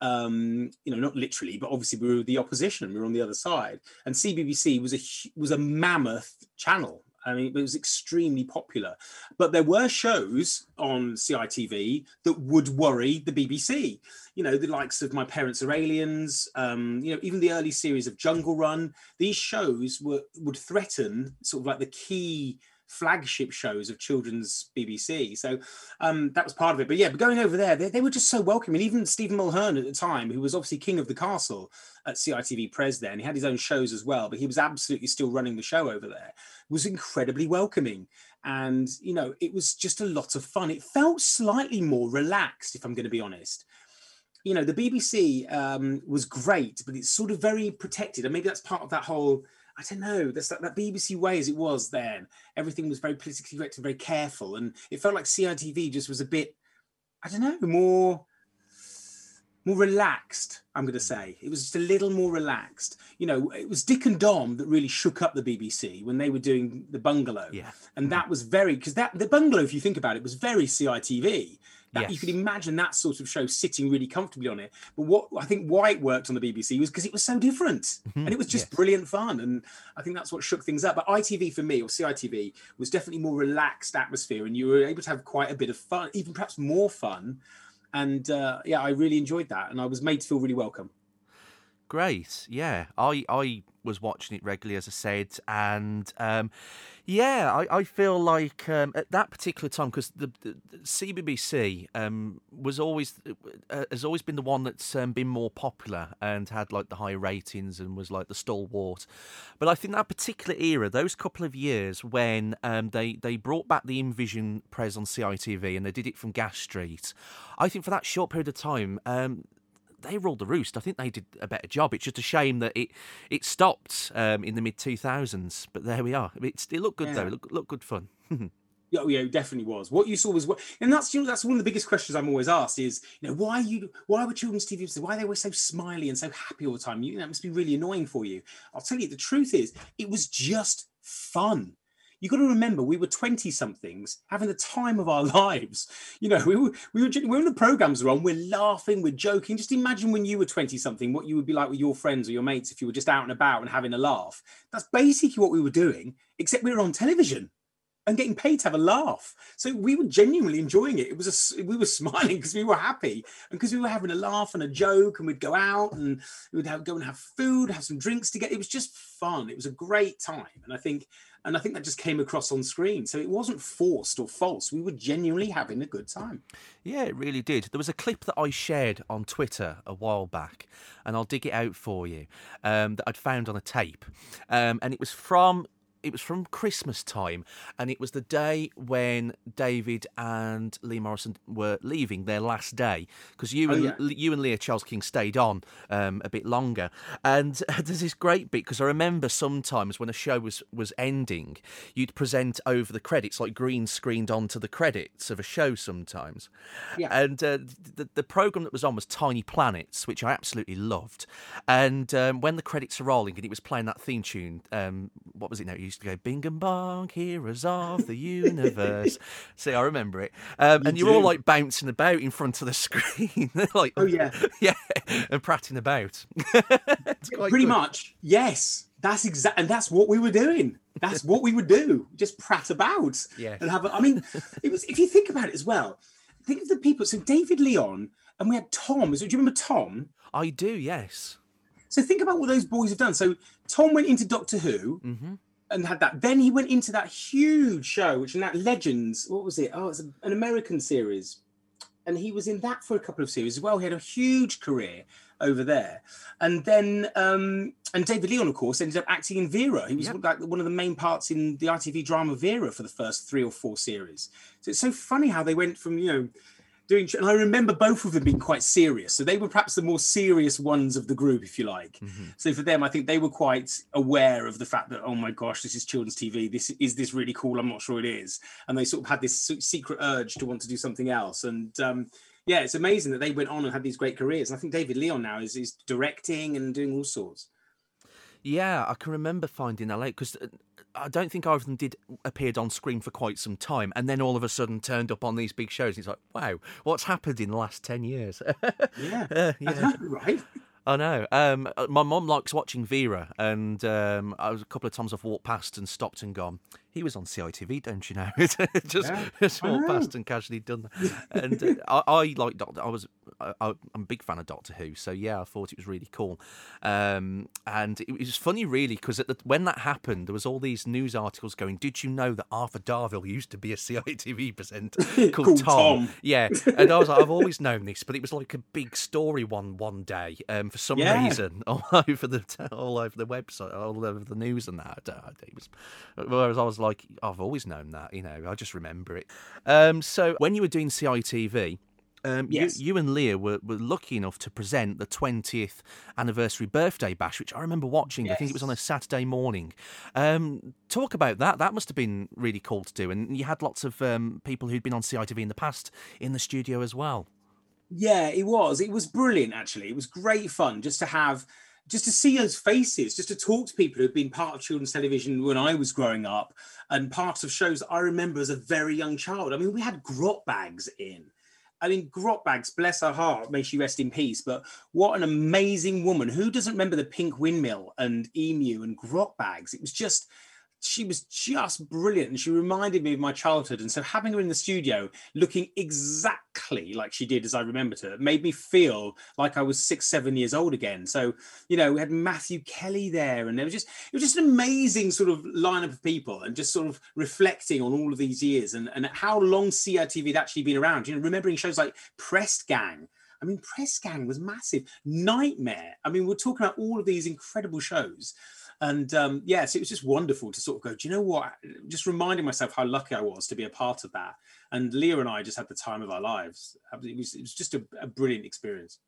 um, you know, not literally, but obviously we were the opposition. We were on the other side, and CBBC was a was a mammoth channel. I mean, it was extremely popular. But there were shows on CITV that would worry the BBC. You know, the likes of My Parents Are Aliens. Um, you know, even the early series of Jungle Run. These shows were would threaten sort of like the key flagship shows of children's BBC. So um, that was part of it. But yeah, but going over there, they, they were just so welcoming. Even Stephen Mulhern at the time, who was obviously king of the castle at CITV Pres then, he had his own shows as well, but he was absolutely still running the show over there, was incredibly welcoming. And, you know, it was just a lot of fun. It felt slightly more relaxed, if I'm going to be honest you know the bbc um, was great but it's sort of very protected and maybe that's part of that whole I don't know, that's that, that BBC way as it was then. Everything was very politically correct and very careful, and it felt like CITV just was a bit, I don't know, more more relaxed. I'm going to mm. say it was just a little more relaxed. You know, it was Dick and Dom that really shook up the BBC when they were doing the Bungalow, Yeah. and mm. that was very because that the Bungalow, if you think about it, was very CITV. That, You Yes. could imagine that sort of show sitting really comfortably on it. But what I think why it worked on the BBC was because it was so different and it was just yes. brilliant fun. And I think that's what shook things up. But ITV for me or CITV was definitely more relaxed atmosphere and you were able to have quite a bit of fun, even perhaps more fun. And uh, yeah, I really enjoyed that and I was made to feel really welcome. Great, yeah. I I was watching it regularly, as I said, and um, yeah, I, I feel like um, at that particular time because the, the, the CBBC um, was always uh, has always been the one that's um, been more popular and had like the high ratings and was like the stalwart. But I think that particular era, those couple of years when um, they they brought back the Invision Prez on CITV and they did it from Gas Street, I think for that short period of time. They ruled the roost. I think they did a better job. It's just a shame that it it stopped um, in the mid two thousands. But there we are. It's, it looked good though. Yeah. It looked, looked good fun. [LAUGHS] Yeah, oh, yeah, it definitely was. What you saw was what, and that's you know that's one of the biggest questions I'm always asked is you know why you why were children's TV why they were so smiley and so happy all the time? You know, it must be really annoying for you. I'll tell you, the truth is, it was just fun. You got to remember, we were twenty somethings having the time of our [LAUGHS] lives. You know, we were we were when the programs are on, we're laughing, we're joking. Just imagine when you were twenty something, what you would be like with your friends or your mates if you were just out and about and having a laugh. That's basically what we were doing, except we were on television and getting paid to have a laugh. So we were genuinely enjoying it. It was a, we were [LAUGHS] smiling because we were happy and because we were having a laugh and a joke, and we'd go out and we'd have, go and have food, have some drinks together. It was just fun. It was a great time, and I think and I think that just came across on screen. So it wasn't forced or false. We were genuinely having a good time. Yeah, it really did. There was a clip that I shared on Twitter a while back, and I'll dig it out for you. Um, that I'd found on a tape, um, and it was from it was from Christmas time, and it was the day when David and Lee Morrison were leaving their last day because you Oh, and yeah. you and Leah Charles King stayed on um, a bit longer. And [LAUGHS] there's this great bit because I remember sometimes when a show was was ending, you'd present over the credits like green screened onto the credits of a show sometimes. Yeah. And uh, the the program that was on was Tiny Planets, which I absolutely loved. And um, when the credits are rolling and it was playing that theme tune, um, what was it now? It used to go Bing and Bong, heroes of the universe. [LAUGHS] See, I remember it. Um, You and you're all like bouncing about in front of the [LAUGHS] screen, [LAUGHS] like Oh yeah, yeah, and prattling about. It's quite pretty good. much. Yes, that's exactly, and that's what we were doing. That's what we would do. Just prat about. Yes. And have. A, I mean, it was. If you think about it as well, think of the people. So David Leon, and we had Tom. Do you remember Tom? I do, yes. So think about what those boys have done. So Tom went into Doctor Who hmm and had that. Then he went into that huge show, which in that Legends. What was it? Oh, it's an American series, and he was in that for a couple of series as well. He had a huge career over there, and then um, and David Leon, of course, ended up acting in Vera. He was Yep. like one of the main parts in the ITV drama Vera for the first three or four series. So it's so funny how they went from you know doing and I remember both of them being quite serious. So they were perhaps the more serious ones of the group, if you like. Mhm. So for them, I think they were quite aware of the fact that, oh my gosh, this is children's TV. This is this really cool? I'm not sure it is. And they sort of had this secret urge to want to do something else. And um, yeah, it's amazing that they went on and had these great careers. And I think David Leon now is is directing and doing all sorts. Yeah, I can remember finding that late because I don't think either of them did appeared on screen for quite some time, and then all of a sudden turned up on these big shows. It's like, wow, what's happened in the last ten years? [LAUGHS] Yeah, Uh, yeah. right. I know. Um, uh, my mom likes watching Vera, and um, I was a couple of times I've walked past and stopped and gone. He was on CITV, don't you know? [LAUGHS] just just walked past and casually done that. [LAUGHS] and uh, I, I like Doctor. I was. I, I'm a big fan of Doctor Who, so yeah, I thought it was really cool. Um, and it was funny, really, because when that happened, there was all these news articles going. Did you know that Arthur Darvill used to be a CITV presenter [LAUGHS] called, Called Tom? Tom. Yeah, and I was like, I've always known this, but it was like a big story one one day. Um, for some Yeah. reason, all over the all over the website, all over the news and that. Uh, It was, whereas I was like, I've always known that. You know, I just remember it. Um, so when you were doing CITV. Um, Yes. you, you and Leah were, were lucky enough to present the 20th anniversary birthday bash, which I remember watching. I think it was on a Saturday morning. Um, talk about that. That must have been really cool to do. And you had lots of um, people who'd been on CITV in the past in the studio as well. Yeah, it was. It was brilliant, actually. It was great fun just to have, just to see those faces, just to talk to people who've been part of children's television when I was growing up and parts of shows I remember as a very young child. I mean, we had Grotbags in. I mean, Grotbags, bless her heart, may she rest in peace. But what an amazing woman. Who doesn't remember the pink windmill and emu and Grotbags? It was just, she was just brilliant. And she reminded me of my childhood. And so having her in the studio looking exactly like she did as I remembered her made me feel like I was six, seven years old again. So, you know, we had Matthew Kelly there, and it was just it was just an amazing sort of lineup of people and just sort of reflecting on all of these years and, and how long CITV had actually been around. You know, remembering shows like Press Gang. I mean, Press Gang was massive. Nightmare. I mean, we're talking about all of these incredible shows. And um, yes, it was just wonderful to sort of go, do you know what? Just reminding myself how lucky I was to be a part of that. And Leah and I just had the time of our lives. It was, it was just a, a brilliant experience.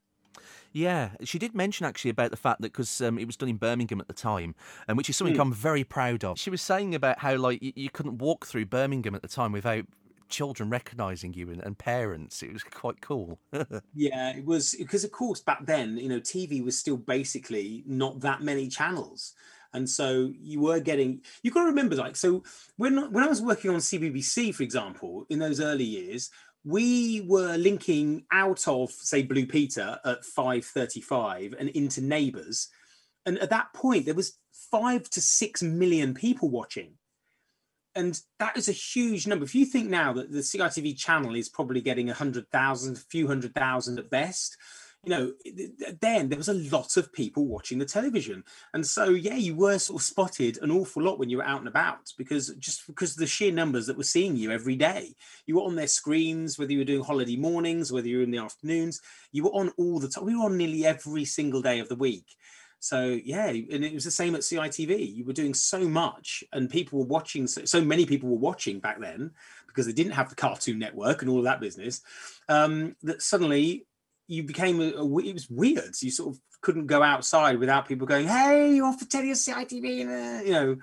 Yeah, she did mention actually about the fact that because um, it was done in Birmingham at the time, and which is something Hmm. I'm very proud of. She was saying about how like you, you couldn't walk through Birmingham at the time without children recognising you and, and parents. It was quite cool. [LAUGHS] Yeah, it was because, of course, back then, you know, TV was still basically not that many channels. And so you were getting, you've got to remember, like, so when, when I was working on CBBC, for example, in those early years, we were linking out of, say, Blue Peter at 5.35 and into Neighbours. And at that point, there was five to six million people watching. And that is a huge number. If you think now that the CITV channel is probably getting a hundred thousand, a few hundred thousand at best, you know, th- th- then there was a lot of people watching the television. And so, yeah, you were sort of spotted an awful lot when you were out and about because just because the sheer numbers that were seeing you every day. You were on their screens, whether you were doing holiday mornings, whether you were in the afternoons, you were on all the time. We were on nearly every single day of the week. So yeah, and it was the same at CITV. You were doing so much, and people were watching. So, so many people were watching back then because they didn't have the Cartoon Network and all of that business. Um, that suddenly you became a, a it was weird. So you sort of couldn't go outside without people going, "Hey, you're off for or CITV," you know,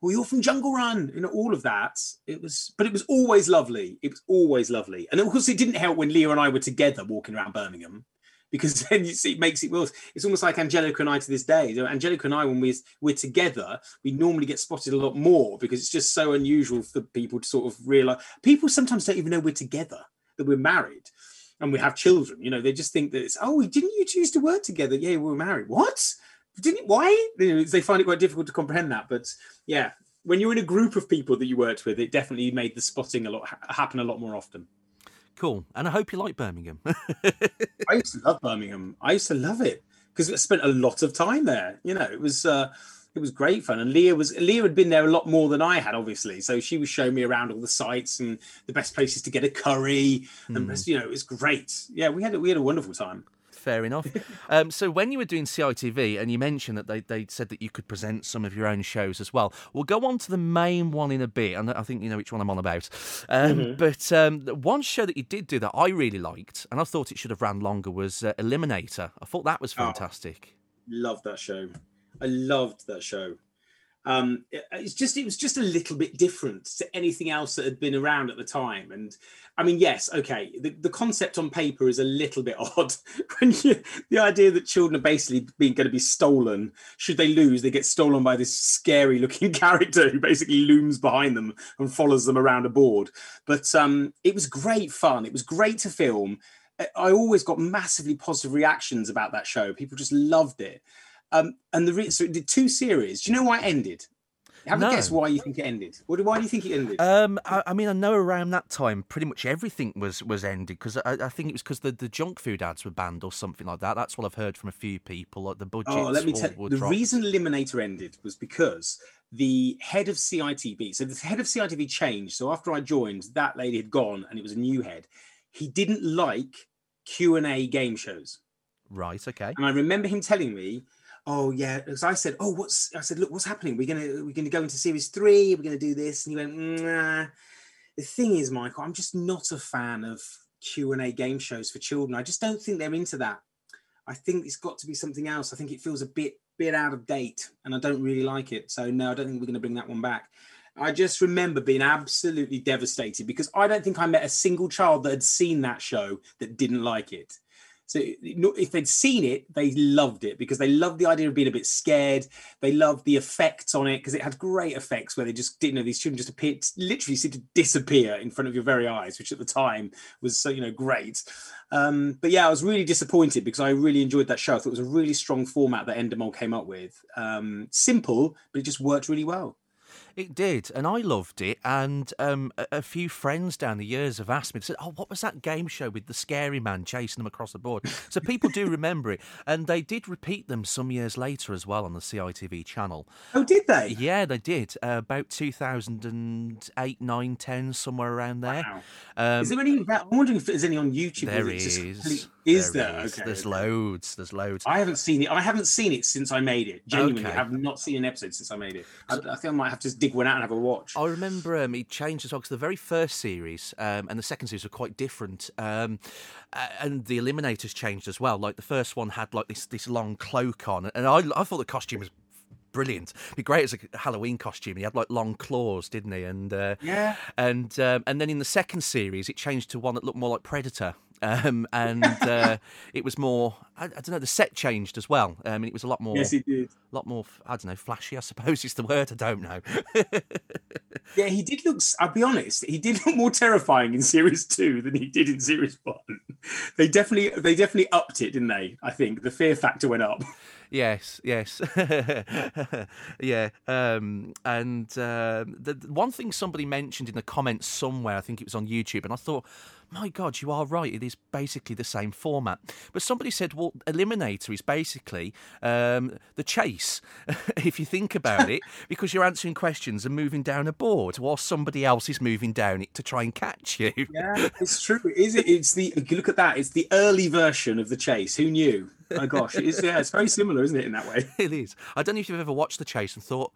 or you're from Jungle Run. You know, all of that. It was, but it was always lovely. It was always lovely, and of course, it didn't help when Leah and I were together walking around Birmingham because [LAUGHS] then you see it makes it worse. It's almost like Angelica and I to this day. Angelica and I, when we're, we're together, we normally get spotted a lot more because it's just so unusual for people to sort of realize. People sometimes don't even know we're together, that we're married and we have children. You know, they just think that it's, oh, didn't you choose to work together? Yeah, we were married. What? Didn't why? They find it quite difficult to comprehend that. But yeah, when you're in a group of people that you worked with, it definitely made the spotting a lot happen a lot more often. cool. And I hope you like Birmingham. [LAUGHS] I used to love Birmingham. I used to love it because I spent a lot of time there. You know, it was uh, it was great fun. And Leah was Leah had been there a lot more than I had, obviously. So she was showing me around all the sites and the best places to get a curry. And best, you know, it was great. Yeah, we had a, we had a wonderful time. Fair enough. [LAUGHS] Um, so when you were doing CITV, and you mentioned that they, they said that you could present some of your own shows as well. We'll go on to the main one in a bit, and I think you know which one I'm on about. Um, But um, one show that you did do that I really liked, and I thought it should have ran longer, was uh, Eliminator. I thought that was fantastic. Loved that show. I loved that show. Um, it- it's just it was just a little bit different to anything else that had been around at the time. And I mean, yes, okay, the, the concept on paper is a little bit [LAUGHS] odd. when you, the idea that children are basically being going to be stolen, should they lose, they get stolen by this scary looking [LAUGHS] character who basically looms behind them and follows them around a board. But um, it was great fun. It was great to film. I- I always got massively positive reactions about that show. People just loved it. Um, and the re- so it did two series. Do you know why it ended? Have No. a guess why you think it ended. What, why do you think it ended? Um, I, I mean, I know around that time, pretty much everything was was ended because I, I think it was because the, the junk food ads were banned or something like that. That's what I've heard from a few people. Like the budgets. oh, let me tell you. The dropped. reason Eliminator ended was because the head of CITV, so the head of CITV changed. So after I joined, that lady had gone and it was a new head. He didn't like Q&A game shows. Right. Okay. And I remember him telling me, "Oh yeah," because I said, "Oh, what's?" I said, "Look, what's happening? We're gonna we're gonna go into series three. We're gonna do this." And he went, "Nah." The thing is, Michael, I'm just not a fan of Q and A game shows for children. I just don't think they're into that. I think it's got to be something else. I think it feels a bit bit out of date, and I don't really like it. So no, I don't think we're going to bring that one back. I just remember being absolutely devastated because I don't think I met a single child that had seen that show that didn't like it. So if they'd seen it, they loved it because they loved the idea of being a bit scared. They loved the effects on it because it had great effects where they just didn't know these children just appeared, literally seemed to disappear in front of your very eyes, which at the time was so you know great. Um, but yeah, I was really disappointed because I really enjoyed that show. I thought it was a really strong format that Endemol came up with. Um, simple, but it just worked really well. It did, and I loved it. And um, a, a, few friends down the years have asked me, said, "Oh, what was that game show with the scary man chasing them across the board?" So people do [LAUGHS] remember it, and they did repeat them some years later as well on the CITV channel. Oh, did they? Yeah, they did. Uh, about 2008, 9, 10, somewhere around there. Wow. Um, is there any? I'm wondering if there's any on YouTube. There is. Is there? there? Is. Okay. There's loads. There's loads. I haven't seen it. I haven't seen it since I made it. Genuinely, okay. I have not seen an episode since I made it. I, I think I might have to dig one out and have a watch. I remember um, he changed as well because the very first series um, and the second series were quite different, um, and the Eliminators changed as well. Like the first one had like this this long cloak on, and I I thought the costume was brilliant. It'd be great as a Halloween costume. He had like long claws, didn't he? And uh, yeah, and um, and then in the second series, it changed to one that looked more like Predator. [LAUGHS] Um, and uh, [LAUGHS] it was more. I, I, don't know. The set changed as well. I mean, it was a lot more. Yes, it did. A lot more. I don't know. Flashy, I suppose is the word. I don't know. [LAUGHS] yeah, he did look. I'll be honest. He did look more terrifying in series two than he did in series one. They definitely, they definitely upped it, didn't they? I think the fear factor went up. Yes, yes, [LAUGHS] yeah. Um, and uh, the one thing somebody mentioned in the comments somewhere, I think it was on YouTube, and I thought, my God, you are right. It is basically the same format. But somebody said, well, Eliminator is basically um, the chase, [LAUGHS] if you think about it, [LAUGHS] because you're answering questions and moving down a board while somebody else is moving down it to try and catch you. Yeah, [LAUGHS] it's true. Is it? It's the look at that. It's the early version of the chase. Who knew? My gosh, it's yeah, it's very similar, isn't it, in that way? It is. I don't know if you've ever watched the chase and thought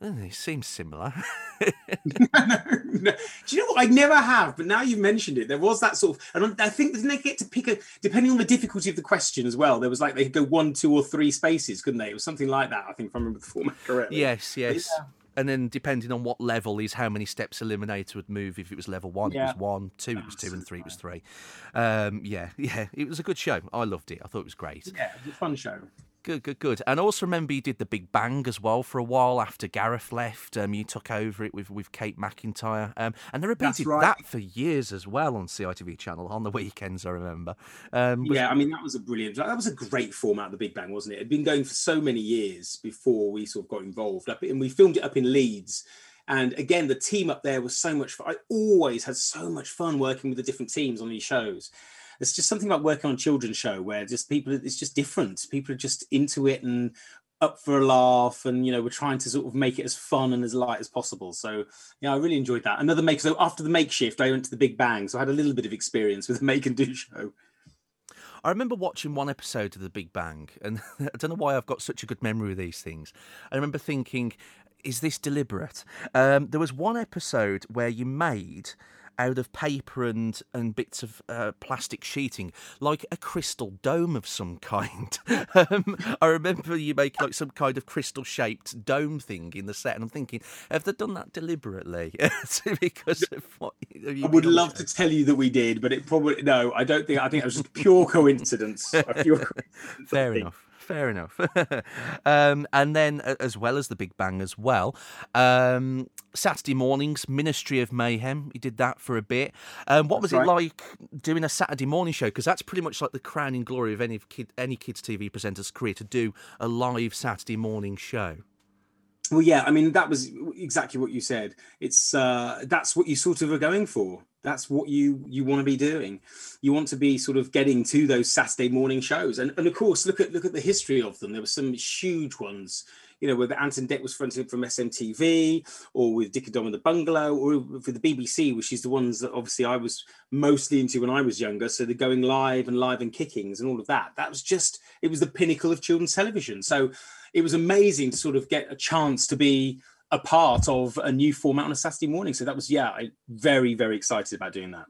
It seems similar. [LAUGHS] [LAUGHS] no, no. Do you know what? I never have, but now you've mentioned it, there was that sort of, and I think didn't they get to pick a, depending on the difficulty of the question as well. There was like they could go one, two, or three spaces, couldn't they? It was something like that. I think if I remember the format correctly. Yes, yes. Yeah. And then depending on what level is how many steps Eliminator would move. If it was level one, yeah. it was one, two, it was two, and three, it was three. Um, yeah, [LAUGHS] yeah. It was a good show. I loved it. I thought it was great. Yeah, it was a fun show. Good, good, good. And also remember you did the Big Bang as well for a while after Gareth left. Um, you took over it with, with Kate McIntyre. Um, and they repeated right. that for years as well on CITV channel on the [LAUGHS] weekends, I remember. Um. Yeah, I mean, that was a brilliant, that was a great format, the Big Bang, wasn't it? It had been going for so many years before we sort of got involved. And we filmed it up in Leeds. And again, the team up there was so much fun. I always had so much fun working with the different teams on these shows it's just something about working on a children's show where just people it's just different. People are just into it and up for a laugh and you know we're trying to sort of make it as fun and as light as possible. So yeah i really enjoyed that. Another make so after the makeshift i went to the big bang. So i had a little bit of experience with the make and do show. I remember watching one episode of The Big Bang, and [LAUGHS] I don't know why I've got such a good memory of these things. I remember thinking, is this deliberate? Um, there was one episode where you made out of paper and, and bits of uh, plastic sheeting, like a crystal dome of some kind. [LAUGHS] um, I remember you make like some kind of crystal shaped dome thing in the set, and I'm thinking, have they done that deliberately? [LAUGHS] because of what I would love to tell you that we did, but it probably no. I don't think. I think it was just pure coincidence. pure [LAUGHS] coincidence Fair enough fair enough. [LAUGHS] um, and then, as well as the Big Bang, as well, um, Saturday mornings, Ministry of Mayhem. He did that for a bit. Um, what that's was right. it like doing a Saturday morning show? Because that's pretty much like the crowning glory of any kid, any kids TV presenter's career to do a live Saturday morning show. Well, yeah, I mean that was exactly what you said. It's uh, that's what you sort of are going for. That's what you you want to be doing. You want to be sort of getting to those Saturday morning shows, and and of course look at look at the history of them. There were some huge ones you know, whether Ant and Dec was fronted from SMTV or with Dick and Dom in the Bungalow or for the BBC, which is the ones that obviously I was mostly into when I was younger. So the going live and live and kickings and all of that. That was just, it was the pinnacle of children's television. So it was amazing to sort of get a chance to be a part of a new format on a Saturday morning. So that was, yeah, I very, very excited about doing that.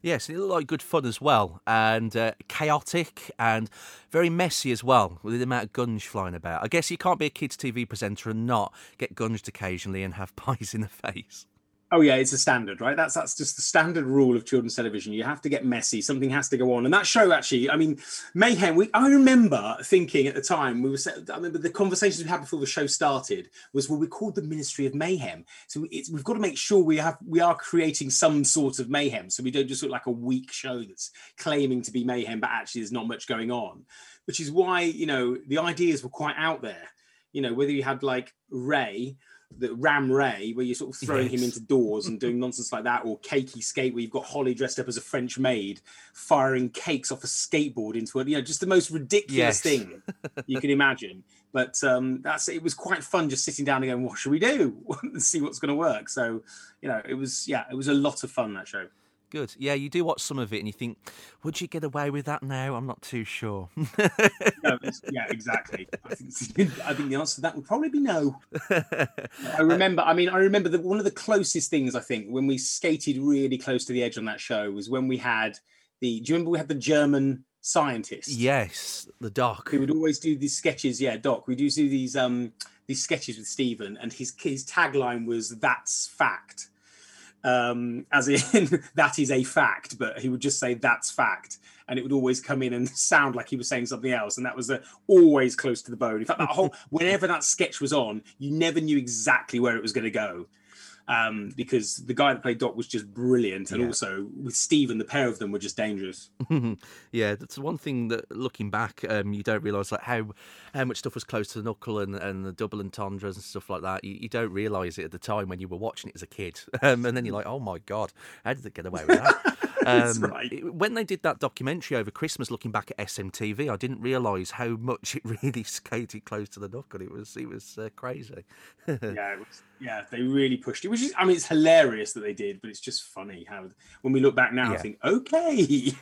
Yes, it looked like good fun as well, and uh, chaotic and very messy as well, with the amount of gunge flying about. I guess you can't be a kids' TV presenter and not get gunged occasionally and have [LAUGHS] pies in the face. Oh yeah, it's a standard, right? That's that's just the standard rule of children's television. You have to get messy. Something has to go on. And that show, actually, I mean, Mayhem. We, I remember thinking at the time we were. I remember the conversations we had before the show started was, well, we called the Ministry of Mayhem. So we've got to make sure we have we are creating some sort of mayhem. So we don't just look like a weak show that's claiming to be mayhem, but actually there's not much going on. Which is why you know the ideas were quite out there. You know, whether you had like Ray the Ram Ray, where you're sort of throwing yes. him into doors and doing nonsense like that, or Cakey Skate, where you've got Holly dressed up as a French maid firing cakes off a skateboard into it. You know, just the most ridiculous yes. thing you can imagine. But um, that's it was quite fun just sitting down and going, what should we do? [LAUGHS] and see what's going to work. So, you know, it was yeah, it was a lot of fun that show. Good. Yeah, you do watch some of it and you think, would you get away with that now? I'm not too sure. [LAUGHS] no, yeah, exactly. I think, [LAUGHS] I think, the answer to that would probably be no. I [LAUGHS] remember, I mean, I remember that one of the closest things I think when we skated really close to the edge on that show was when we had the, do you remember we had the German scientist? Yes, the doc. Who would always do these sketches. Yeah, doc. We do do these, um, these sketches with Stephen and his, his tagline was, that's fact um, as in [LAUGHS] that is a fact, but he would just say that's fact, and it would always come in and [LAUGHS] sound like he was saying something else, and that was uh, always close to the bone. In fact, that whole [LAUGHS] whenever that sketch was on, you never knew exactly where it was going to go um, because the guy that played Doc was just brilliant, and yeah. also with Stephen, the pair of them were just dangerous. [LAUGHS] yeah, that's one thing that looking back, um, you don't realise like how how much stuff was close to the knuckle and, and the double entendres and stuff like that. You, you don't realise it at the time when you were watching it as a kid, [LAUGHS] um, and then you're like, oh my god, how did they get away with that? [LAUGHS] [LAUGHS] Um, right. When they did that documentary over Christmas, looking back at SMTV, I didn't realise how much it [LAUGHS] really skated close to the knuckle. It was it was uh, crazy. [LAUGHS] yeah, it was, yeah, they really pushed it. Which is, I mean, it's hilarious that they did, but it's just funny how when we look back now, yeah. I think, okay.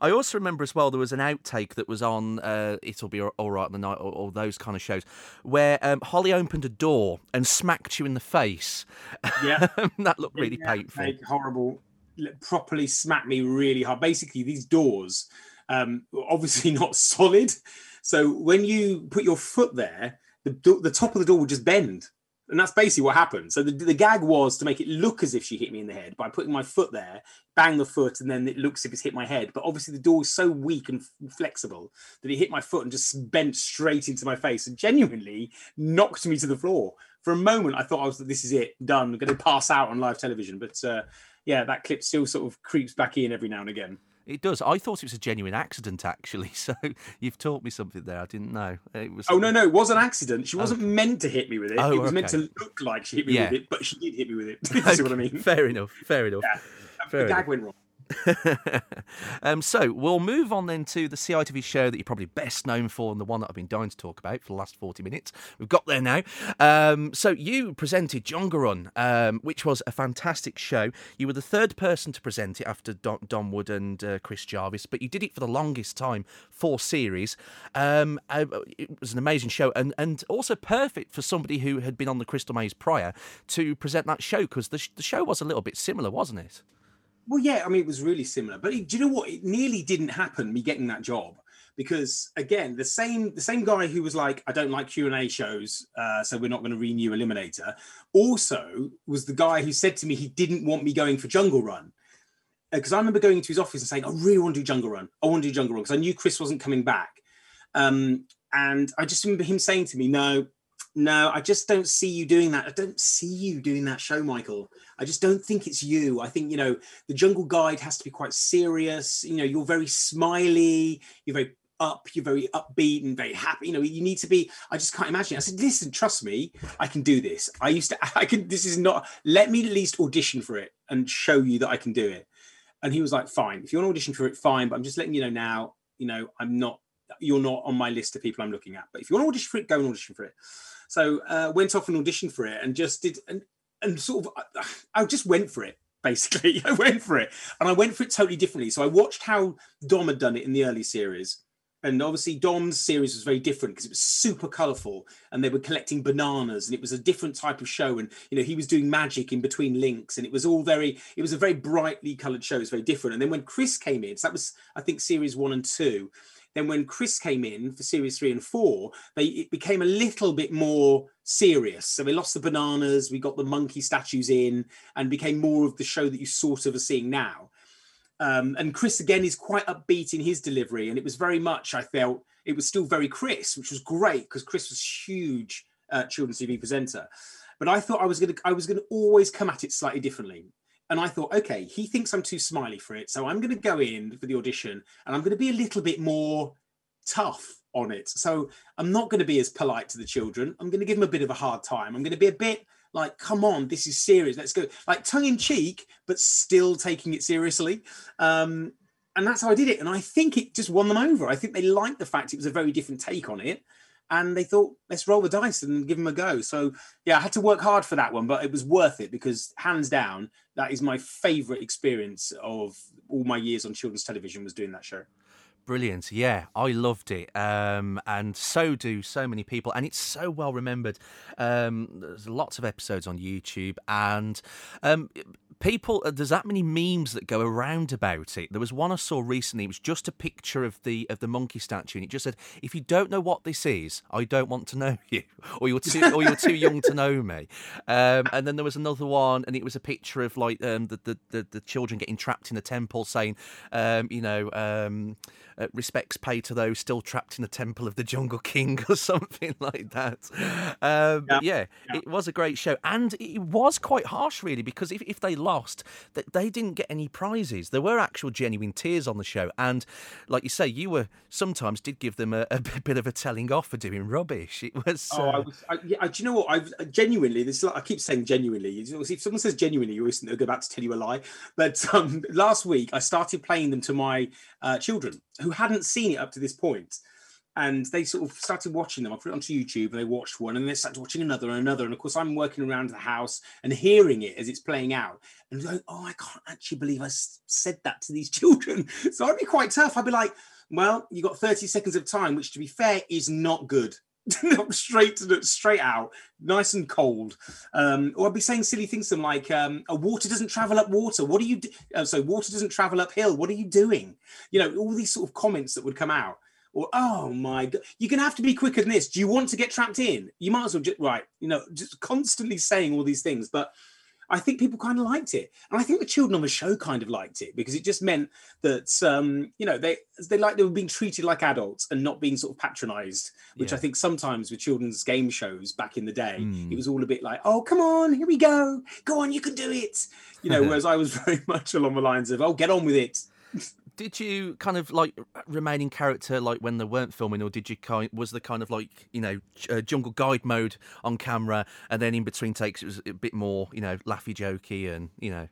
I also remember as well there was an outtake that was on uh, "It'll Be All Right" on the night, or, or, those kind of shows, where um, Holly opened a door and smacked you in the face. Yeah, that looked really yeah, painful. horrible properly smacked me really hard. Basically, these doors, um, obviously [LAUGHS] not solid. So when you put your foot there, the, the top of the door would just bend. And that's basically what happened. So the, the gag was to make it look as if she hit me in the head by putting my foot there, bang the foot, and then it looks as if it's hit my head. But obviously the door is so weak and flexible that it hit my foot and just bent straight into my face and genuinely knocked me to the floor. For a moment, I thought I was this is it, done. I'm going to pass out on live television. But uh, yeah, that clip still sort of creeps back in every now and again. It does. I thought it was a genuine accident, actually. [LAUGHS] So you've taught me something there. I didn't know. It was. Oh no, no, it was an accident. She wasn't oh. meant to hit me with it. Oh, it was okay. meant to look like she hit me yeah. with it, but she did hit me with it. [LAUGHS] [LAUGHS] you okay. see what I mean? Fair enough. Fair enough. Yeah. Fair the gag went wrong. [LAUGHS] um, so we'll move on then to the CITV show that you're probably best known for and the one that I've been dying to talk about for the last 40 minutes. We've got there now. Um, so you presented Jungle Run, um, which was a fantastic show. You were the third person to present it after Dom, Dom Wood and uh, Chris Jarvis, but you did it for the longest time, four series. Um, uh, it was an amazing show and, and also perfect for somebody who had been on the Crystal Maze prior to present that show because the, sh- the show was a little bit similar, wasn't it? Well, yeah, I mean, it was really similar. But it, do you know what? It nearly didn't happen. Me getting that job because again, the same the same guy who was like, I don't like Q and A shows, uh, so we're not going to renew Eliminator. Also, was the guy who said to me he didn't want me going for Jungle Run because uh, I remember going into his office and saying, I really want to do Jungle Run. I want to do Jungle Run because I knew Chris wasn't coming back. Um, and I just remember him saying to me, No, no, I just don't see you doing that. I don't see you doing that show, Michael. I just don't think it's you. I think, you know, the Jungle Guide has to be quite serious. You know, you're very smiley, you're very up, you're very upbeat and very happy. You know, you need to be. I just can't imagine. I said, listen, trust me, I can do this. I used to, [LAUGHS] I can, this is not, let me at least audition for it and show you that I can do it. And he was like, fine, if you want to audition for it, fine. But I'm just letting you know now, you know, I'm not, you're not on my list of people I'm looking at. But if you want to audition for it, go and audition for it. So uh, went off and auditioned for it and just did and and sort of I, I just went for it basically. [LAUGHS] I went for it and I went for it totally differently. So I watched how Dom had done it in the early series And obviously, Dom's series was very different because it was super colourful, and they were collecting bananas, and it was a different type of show. And you know, he was doing magic in between links, and it was all very. It was a very brightly coloured show. It was very different. And then when Chris came in, so that was I think series one and two. Then when Chris came in for series three and four, they it became a little bit more serious. So we lost the bananas, we got the monkey statues in, and became more of the show that you sort of are seeing now. Um, and Chris again is quite upbeat in his delivery, and it was very much I felt it was still very Chris, which was great because Chris was huge uh, children's TV presenter. But I thought I was gonna I was gonna always come at it slightly differently. And I thought, okay, he thinks I'm too smiley for it, so I'm going to go in for the audition, and I'm going to be a little bit more tough on it. So I'm not going to be as polite to the children. I'm going to give them a bit of a hard time. I'm going to be a bit like, come on, this is serious. Let's go. Like tongue in cheek, but still taking it seriously. Um, and that's how I did it. And I think it just won them over. I think they liked the fact it was a very different take on it. And they thought, let's roll the dice and give them a go. So, yeah, I had to work hard for that one, but it was worth it because, hands down, that is my favorite experience of all my years on children's television was doing that show. Brilliant. Yeah, I loved it. Um, and so do so many people. And it's so well remembered. Um, there's lots of episodes on YouTube. And um, people uh, there's that many memes that go around about it. There was one i saw recently it was just a picture of the of the monkey statue and it just said if you don't know what this is i don't want to know [LAUGHS] you or you're too or you're too young to know me. Um, and then there was another one and it was a picture of like um, the, the, the, the children getting trapped in a temple saying um, you know um, uh, respects paid to those still trapped in the temple of the jungle king [LAUGHS] or something like that um, yeah. yeah, it was a great show and it was quite harsh really because if, if they lost, that they didn't get any prizes. There were actual genuine tears on the show, and like you say, you were sometimes did give them a, a [LAUGHS] bit of a telling off for doing rubbish. It was. Oh, I uh, was. I, yeah, do you know what? I genuinely. This I keep saying genuinely. If someone says genuinely, you always they're about to tell you a lie. But um, last week, I started playing them to my uh, children who hadn't seen it up to this point and they sort of started watching them. I put it onto YouTube and they watched one and they started watching another and another. And of course, I'm working around the house and hearing it as it's playing out and going, oh, I can't actually believe I said that to these [LAUGHS] children. So I'd be quite tough. I'd be like, well, you got 30 seconds of time, which to be fair is not good. [LAUGHS] straight to straight out, nice and cold. Um, or I'd be saying silly things to them like, um, oh, water doesn't travel up water. What are you? Do-? Uh, so water doesn't travel uphill. What are you doing? You know, all these sort of comments that would come out or oh my god you're gonna have to be quicker than this do you want to get trapped in you might as well just right you know just constantly saying all these things but I think people kind of liked it, and I think the children on the show kind of liked it because it just meant that um, you know they they like they were being treated like adults and not being sort of patronised, which yeah. I think sometimes with children's game shows back in the day, mm. it was all a bit like, oh come on, here we go, go on, you can do it, you know. [LAUGHS] whereas I was [LAUGHS] very much along the lines of, oh get on with it [LAUGHS] did you kind of like remain in character like when they weren't filming, or did you kind was the kind of like you know uh, jungle guide mode on camera, and then in between takes it was a bit more you know laughy jokey and you know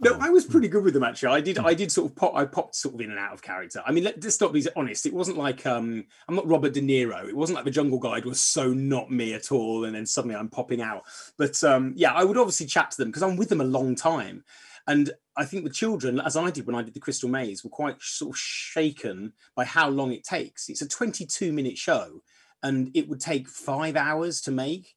no, I was pretty good with them actually. I did, I did sort of pop, I popped sort of in and out of character. I mean, let, us not be honest. It wasn't like um, I'm not Robert De Niro. It wasn't like the Jungle Guide was so not me at all, and then suddenly I'm popping out. But um, yeah, I would obviously chat to them because I'm with them a long time, and I think the children, as I did when I did the Crystal Maze, were quite sort of shaken by how long it takes. It's a 22 minute show and it would take five hours to make.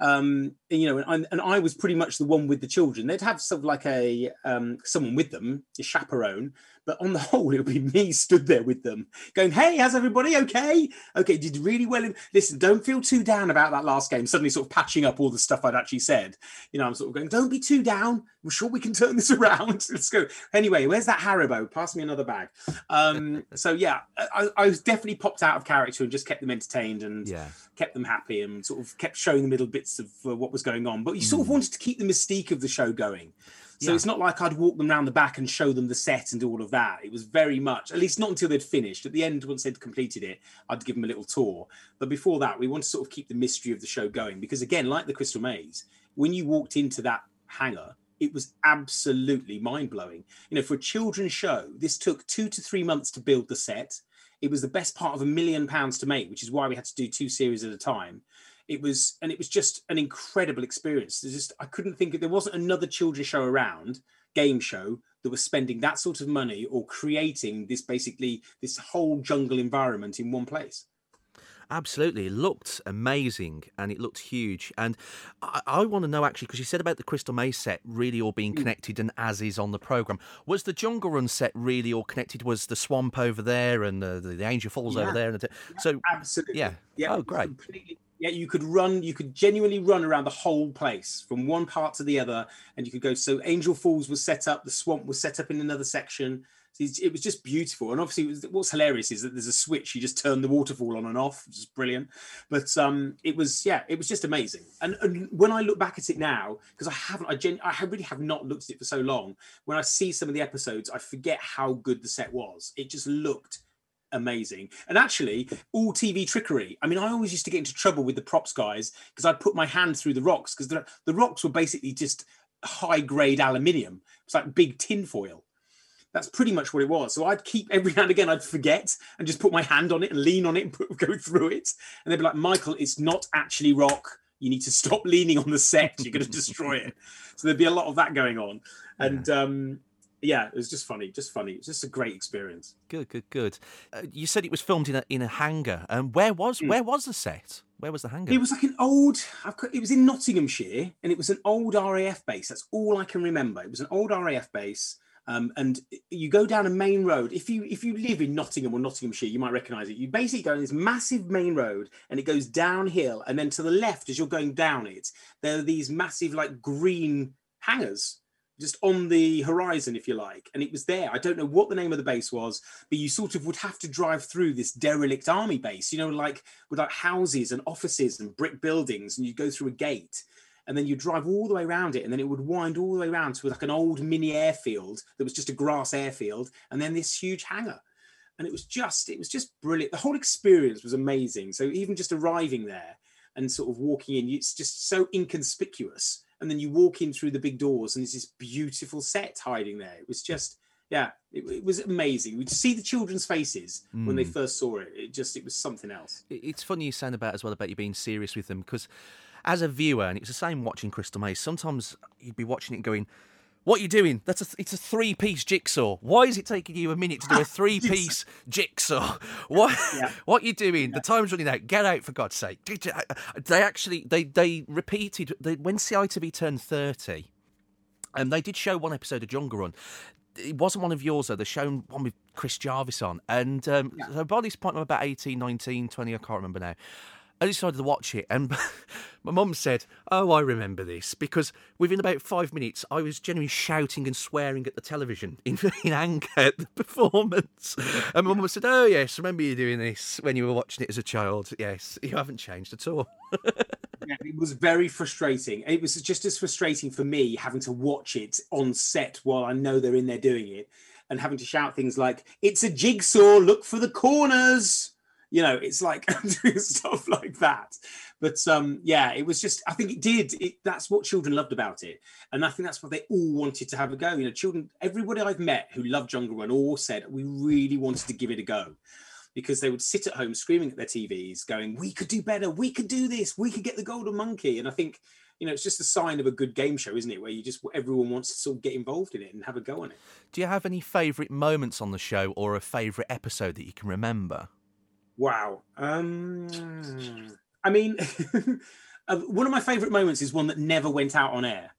Um, you know, and, and, I was pretty much the one with the children. They'd have sort of like a um, someone with them, a chaperone, but on the [LAUGHS] whole, it would be me [LAUGHS] stood there with them, going, "Hey, how's everybody? Okay, okay, did really well. In- Listen, don't feel too down about that last game." Suddenly, sort of patching up all the stuff I'd actually said. You know, I'm sort of going, "Don't be too down. We're sure we can turn this [LAUGHS] around. Let's go." Anyway, where's that Haribo? Pass me another bag. Um, so yeah, I, I, was definitely popped out of character and just kept them entertained and yeah. kept them happy and sort of kept showing them little bits of uh, what was going on. But you sort of mm. wanted to keep the mystique of the show going. So yeah. it's not like I'd walk them around the back and show them the set and do all of that. It was very much, at least not until they'd finished. At the end, once they'd completed it, I'd give them a little tour. But before that, we want to sort of keep the mystery of the show going because, again, like the Crystal Maze, when you walked into that hangar, it was absolutely mind blowing. You know, for a children's show, this took two to three months to build the set. It was the best part of a million pounds to make, which is why we had to do two series at a time it was and it was just an incredible experience there's just i couldn't think of, there wasn't another children's show around game show that was spending that sort of money or creating this basically this whole jungle environment in one place. Absolutely, it looked amazing and it looked huge. And I, I want to know actually because you said about the Crystal Maze set really all being mm. connected and as is on the program. Was the Jungle Run set really all connected? Was the swamp over there and the, the, the Angel Falls yeah. over there? And the, so absolutely, yeah, yeah. Oh, great. Yeah, you could run, you could genuinely run around the whole place from one part to the other, and you could go. So Angel Falls was set up, the swamp was set up in another section, it was just beautiful. And obviously, was, what's hilarious is that there's a switch. You just turn the waterfall on and off, which is brilliant. But um, it was, yeah, it was just amazing. And, and when I look back at it now, because I haven't, I, gen- I really have not looked at it for so long. When I see some of the episodes, I forget how good the set was. It just looked amazing. And actually, all TV trickery. I mean, I always used to get into trouble with the props guys because I'd put my hand through the rocks because the, the rocks were basically just high grade aluminium. It's like big tin foil. That's pretty much what it was. So I'd keep every [LAUGHS] now and again, I'd forget and just put my hand on it and lean on it and put, go through it. And they'd be like, Michael, it's not actually rock. You need to stop [LAUGHS] leaning on the set. You're going to destroy it. So there'd be a lot of that going on. And yeah. um, yeah, it was just funny, just funny. It was just a great experience. Good, good, good. Uh, you said it was filmed in a in a hangar. And um, where was mm. where was the set? Where was the hangar? It was like an old. it was in Nottinghamshire, and it was an old RAF base. That's all I can remember. It was an old RAF base. Um, and you go down a main road. If you if you live in Nottingham or Nottinghamshire, you might recognise it. You basically go on this massive main road, and it goes downhill. And then to the left, as you're going down it, there are these massive like green hangars just on the horizon, if you like. And it was there. I don't know what the name of the base was, but you sort of would have to drive through this derelict army base. You know, like with like houses and offices and brick buildings, and you go through a gate and then you drive all the way around it, and then it would wind all the way around to like an old mini airfield that was just a grass airfield, and then this huge hangar. And it was just, it was just brilliant. The whole experience was amazing. So even just arriving there and sort of walking in, it's just so inconspicuous. And then you walk in through the big doors, and there's this beautiful set hiding there. It was just, yeah, it, it, was amazing. We'd see the children's faces mm. when they hmm. first saw it. It just, it was something else. It's funny you saying about as well about you being serious with them because as a viewer, and it's the same watching Crystal Maze, sometimes you'd be watching it going, what are you doing? That's a, it's a three piece jigsaw. Why is it taking you a minute to do a [LAUGHS] three piece jigsaw? [LAUGHS] What yeah. what are you doing? Yeah. The time's running out. Get out for God's sake. They actually they they repeated they, when CITV turned thirty, and they did show one episode of Jungle Run. It wasn't one of yours though. They shown one with Chris Jarvis on, and um, yeah. so by this point I'm about 18, 19, 20, I can't remember now. I decided to watch it, and [LAUGHS] my mum said, "Oh, I remember this," because within about five minutes, I was genuinely shouting and swearing at the television [LAUGHS] in, in anger at the performance. And my mum said, "Oh yes, remember you doing this when you were watching it as a child? Yes, you haven't changed at all." [LAUGHS] yeah, it was very frustrating. It was just as frustrating for me having to watch it on set while I know they're in there doing it, and having to shout things like, "It's a jigsaw! Look for the corners!" You know it's like [LAUGHS] stuff like that. But um yeah it was just i think it did it, that's what children loved about it. And i think that's what they all wanted to have a go. You know children everybody i've met who loved jungle run all said we really wanted to give it a go. Because they would sit at home screaming at their tvs going we could do better. We could do this. We could get the golden monkey. And i think you know it's just a sign of a good game show isn't it? Where you just everyone wants to sort of get involved in it and have a go on it. Do you have any favorite moments on the show or a favorite episode that you can remember Wow. Um, I mean, [LAUGHS] one of my favorite moments is one that never went out on air.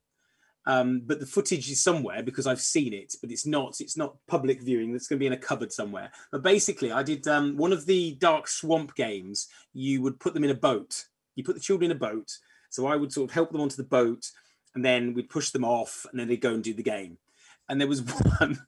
Um, but the footage is somewhere because I've seen it, but it's not it's not public viewing. It's going to be in a cupboard somewhere. But basically, I did um, one of the dark swamp games. You would put them in a boat. You put the children in a boat. So I would sort of help them onto the boat, and then we'd push them off, and then they'd go and do the game. And there was [LAUGHS] one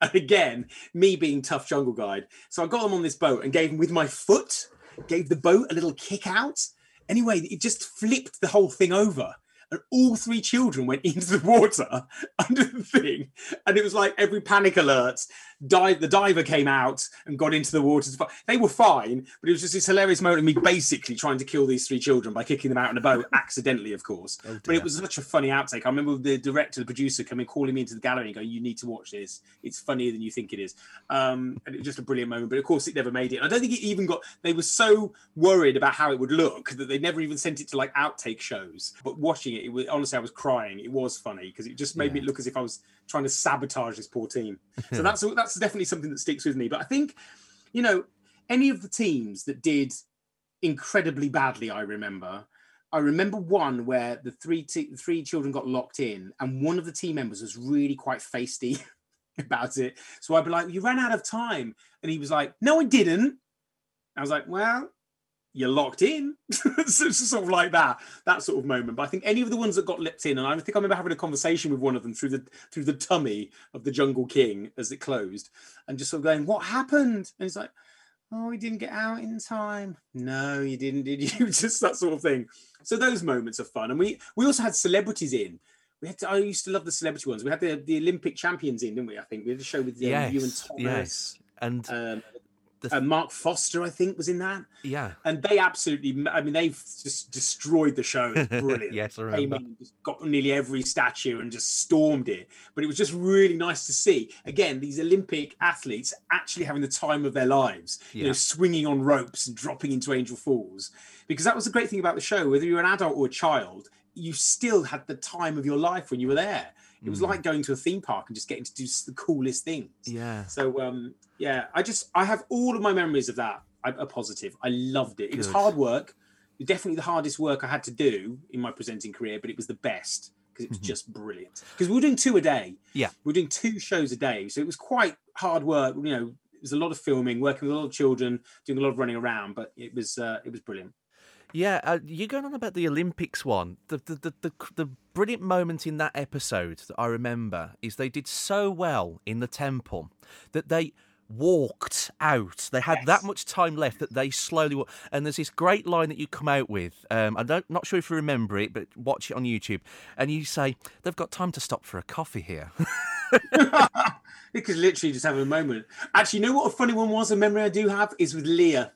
and [LAUGHS] again, me being tough jungle guide. So I got them on this boat and gave them with my foot, gave the boat a little kick out. Anyway, it just flipped the whole thing over. And all three children went [LAUGHS] into the water under the thing. And it was like every panic alert, dive, the diver came out and got into the water. They were fine, but it was just this hilarious moment of me basically trying to kill these three children by kicking them out in a boat, [LAUGHS] accidentally, of course. Oh but it was such a funny outtake. I remember the director, the producer, coming calling me into the gallery and going, "You need to watch this. It's funnier than you think it is." Um, and it was just a brilliant moment. But of course, it never made it. I don't think it even got. They were so worried about how it would look that they never even sent it to like outtake shows. But watching it, it was honestly, I was crying. It was funny because it just made yeah. me look as if I was trying to sabotage this poor team. [LAUGHS] So that's that's definitely something that sticks with me. But I think, you know, any of the teams that did incredibly badly, I remember. I remember one where the three t- three children got locked in, and one of the team members was really quite feisty [LAUGHS] about it. So I'd be like, "You ran out of time," and he was like, "No, I didn't." I was like, "Well, you're locked in. [LAUGHS] so sort of like that, that sort of moment. But I think any of the ones that got lipped in, and I think I remember having a conversation with one of them through the through the tummy of the Jungle King as it closed, and just sort of going, "What happened?" And he's like, "Oh, we didn't get out in time. No, you didn't, did you?" [LAUGHS] just that sort of thing. So those moments are fun, and we we also had celebrities in. We had to, I used to love the celebrity ones. We had the, the Olympic champions in, didn't we? I think we had a show with um, yes, you and Thomas. Yes, and um, the... uh, Mark Foster, I think, was in that. Yeah, and they absolutely. I mean, they've just destroyed the show. It's [LAUGHS] brilliant. yes, I remember. got nearly every statue and just stormed it. But it was just really nice to see. Again, these Olympic athletes actually having the time of their lives. Yeah. You know, swinging on ropes and dropping into Angel Falls. Because that was the great thing about the show. Whether you're an adult or a child, you still had the time of your life when you were there. It was mm. like going to a theme park and just getting to do the coolest things. Yeah. So um, yeah, I just I have all of my memories of that are positive. I loved it. It Good. was hard work. Was definitely the hardest work I had to do in my presenting career, but it was the best because it was mm-hmm. just brilliant. Because we were doing two a day. Yeah. We were doing two shows a day, so it was quite hard work. You know, it was a lot of filming, working with a lot of children, doing a lot of running around, but it was uh, it was brilliant. Yeah, uh, you're going on about the Olympics one. The, the the, the the brilliant moment in that episode that I remember is they did so well in the temple that they walked out. They had yes. that much time left that they slowly walked. And there's this great line that you come out with. Um, I'm not sure if you remember it, but watch it on YouTube. And you say, they've got time to stop for a coffee here. [LAUGHS] because literally just having a moment. Actually, you know what a funny one was? A memory I do have is with Leah.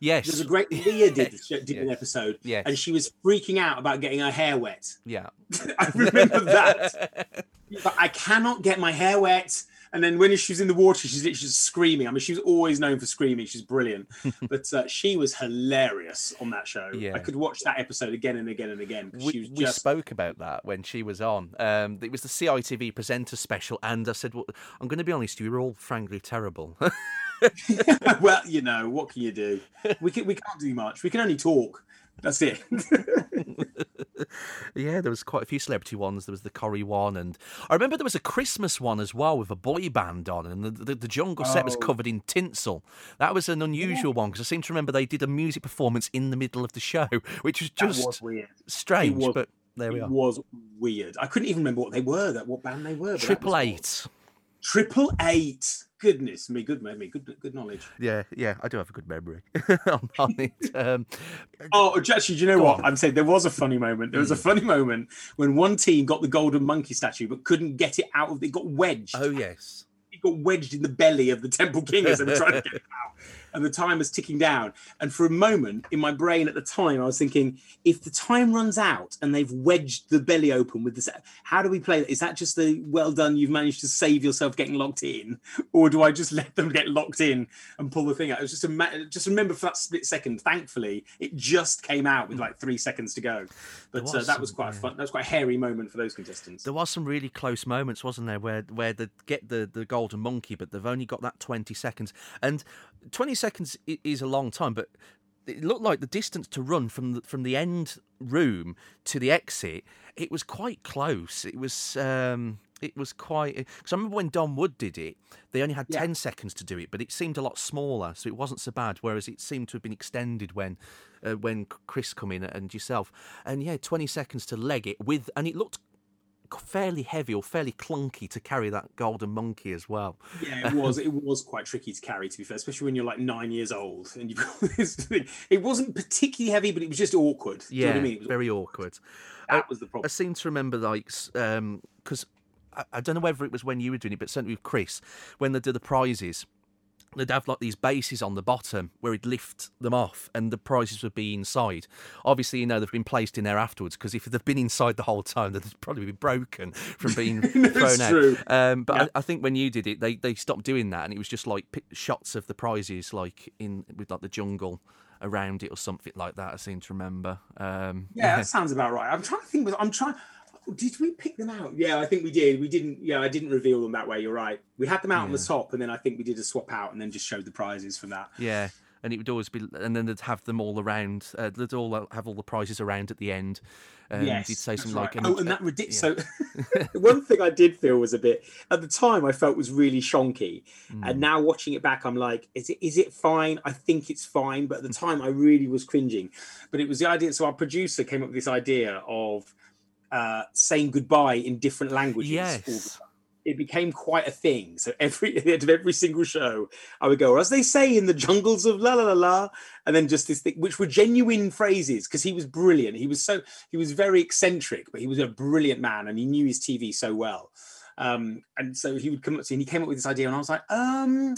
Yes. There's a great Leah did did yes. an episode. Yes. And she was freaking out about getting her hair wet. Yeah. [LAUGHS] I remember that. [LAUGHS] but I cannot get my hair wet. And then when she's in the water, she's literally screaming. I mean, she's always known for screaming. She's brilliant, [LAUGHS] but uh, she was hilarious on that show. Yeah. I could watch that episode again and again and again. We, just... we, spoke about that when she was on. Um, it was the CITV presenter special, and I said, well, "I'm going to be honest, you were all frankly terrible." [LAUGHS] well, you know, what can you do? We can we can't do much. We can only talk. That's it. [LAUGHS] yeah, there was quite a few celebrity ones. There was the Corrie one, and I remember there was a Christmas one as well with a boy band on, and the, the, the jungle set was oh. covered in tinsel. That was an unusual yeah. one because I seem to remember they did a music performance in the middle of the show, [LAUGHS] which was just was weird. strange. Was, but there we it are. It was weird. I couldn't even remember what they were. That what band they were. Triple Eight. Triple Eight goodness me, good memory, good good knowledge. Yeah, yeah, I do have a good memory [LAUGHS] on, it. Um, [LAUGHS] oh, actually, do you know what? On. I'm saying there was a funny moment. There was a hmm. funny moment when one team got the golden monkey statue but couldn't get it out of it got wedged. Oh yes. It got wedged in the belly of the temple king as they were trying to get it out [LAUGHS] and the time was ticking down. And for a moment in my brain at the time, I was thinking, if the time runs out and they've wedged the belly open with this, how do we play that? Is that just the well done, you've managed to save yourself getting locked in? Or do I just let them get locked in and pull the thing out? It was just a just remember for that split second, thankfully, it just came out with like three seconds to go. But was uh, that was quite a fun, that was quite a hairy moment for those contestants. There was some really close moments, wasn't there, where where they get the, the golden monkey, but they've only got that 20 seconds. And 20 seconds is a long time, but it looked like the distance to run from the, from the end room to the exit. It was quite close. It was um, it was quite because I remember when Dom Wood did it, they only had yeah. ten seconds to do it, but it seemed a lot smaller, so it wasn't so bad. Whereas it seemed to have been extended when uh, when Chris come in and yourself, and yeah, twenty seconds to leg it with, and it looked fairly heavy or fairly clunky to carry that golden monkey as well. Yeah, it [LAUGHS] was. it was quite tricky to carry, to be fair, especially when you're like nine years old and you've got [LAUGHS] this thing. It wasn't particularly heavy, but it was just awkward. yeah, you know I mean? very awkward. That was the problem. I seem to remember, like, because um, I, I don't know whether it was when you were doing it, but certainly with Chris, when they do the prizes, they'd have like these bases on the bottom where he'd lift them off and the prizes would be inside. Obviously, you know, they've been placed in there afterwards because if they've been inside the whole time, they'd probably be broken from being [LAUGHS] thrown true. out. Um, but Yeah. I, I think when you did it, they, they stopped doing that and it was just like pi- shots of the prizes, like in with like the jungle around it or something like that. I seem to remember. Um, Yeah, that sounds about right. I'm trying to think. I'm trying. Did we pick them out? Yeah, I think we did. We didn't. Yeah, I didn't reveal them that way. You're right. We had them out on the top, and then I think we did a swap out, and then just showed the prizes from that. Yeah, and it would always be, and then they'd have them all around. Uh, they'd all have all the prizes around at the end. Um, yes, you'd say something like, right. and- oh, and that uh, ridiculous. So, [LAUGHS] [LAUGHS] one thing I did feel was a bit at the time. I felt was really shonky, Mm. and now watching it back, I'm like, is it is it fine? I think it's fine, but at the time, I really was cringing. But it was the idea. So our producer came up with this idea of uh, saying goodbye in different languages. Yes. it became quite a thing. So every [LAUGHS] at the end of every single show, I would go, as they say in the jungles of la la la la, and then just this thing, which were genuine phrases, because he was brilliant. He was so he was very eccentric, but he was a brilliant man, and he knew his TV so well. Um, and so he would come up to, me, and he came up with this idea, and I was like, um.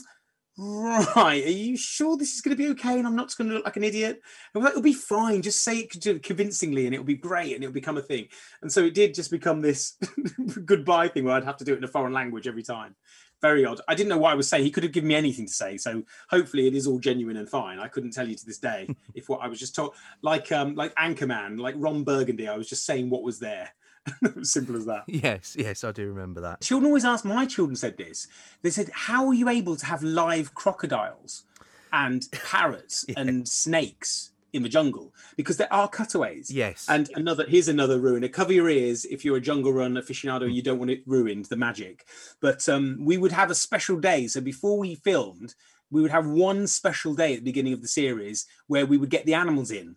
Right, are you sure this is going to be okay? And I'm not going to look like an idiot. Like, it'll be fine. Just say it convincingly, and it'll be great, and it'll become a thing. And so it did just become this [LAUGHS] goodbye thing where I'd have to do it in a foreign language every time. Very odd. I didn't know what I was saying. He could have given me anything to say. So hopefully it is all genuine and fine. I couldn't tell you to this day if what I was just told, like um, like Anchorman, like Ron Burgundy, I was just saying what was there. [LAUGHS] Simple as that. Yes, yes, I do remember that. Children always ask, my children said this. They said, How are you able to have live crocodiles and [LAUGHS] parrots and snakes in the jungle? Because there are cutaways. Yes. And another here's another ruiner. Cover your ears if you're a jungle run aficionado, and you don't want it ruined, the magic. But um, we would have a special day. So before we filmed, we would have one special day at the beginning of the series where we would get the animals in.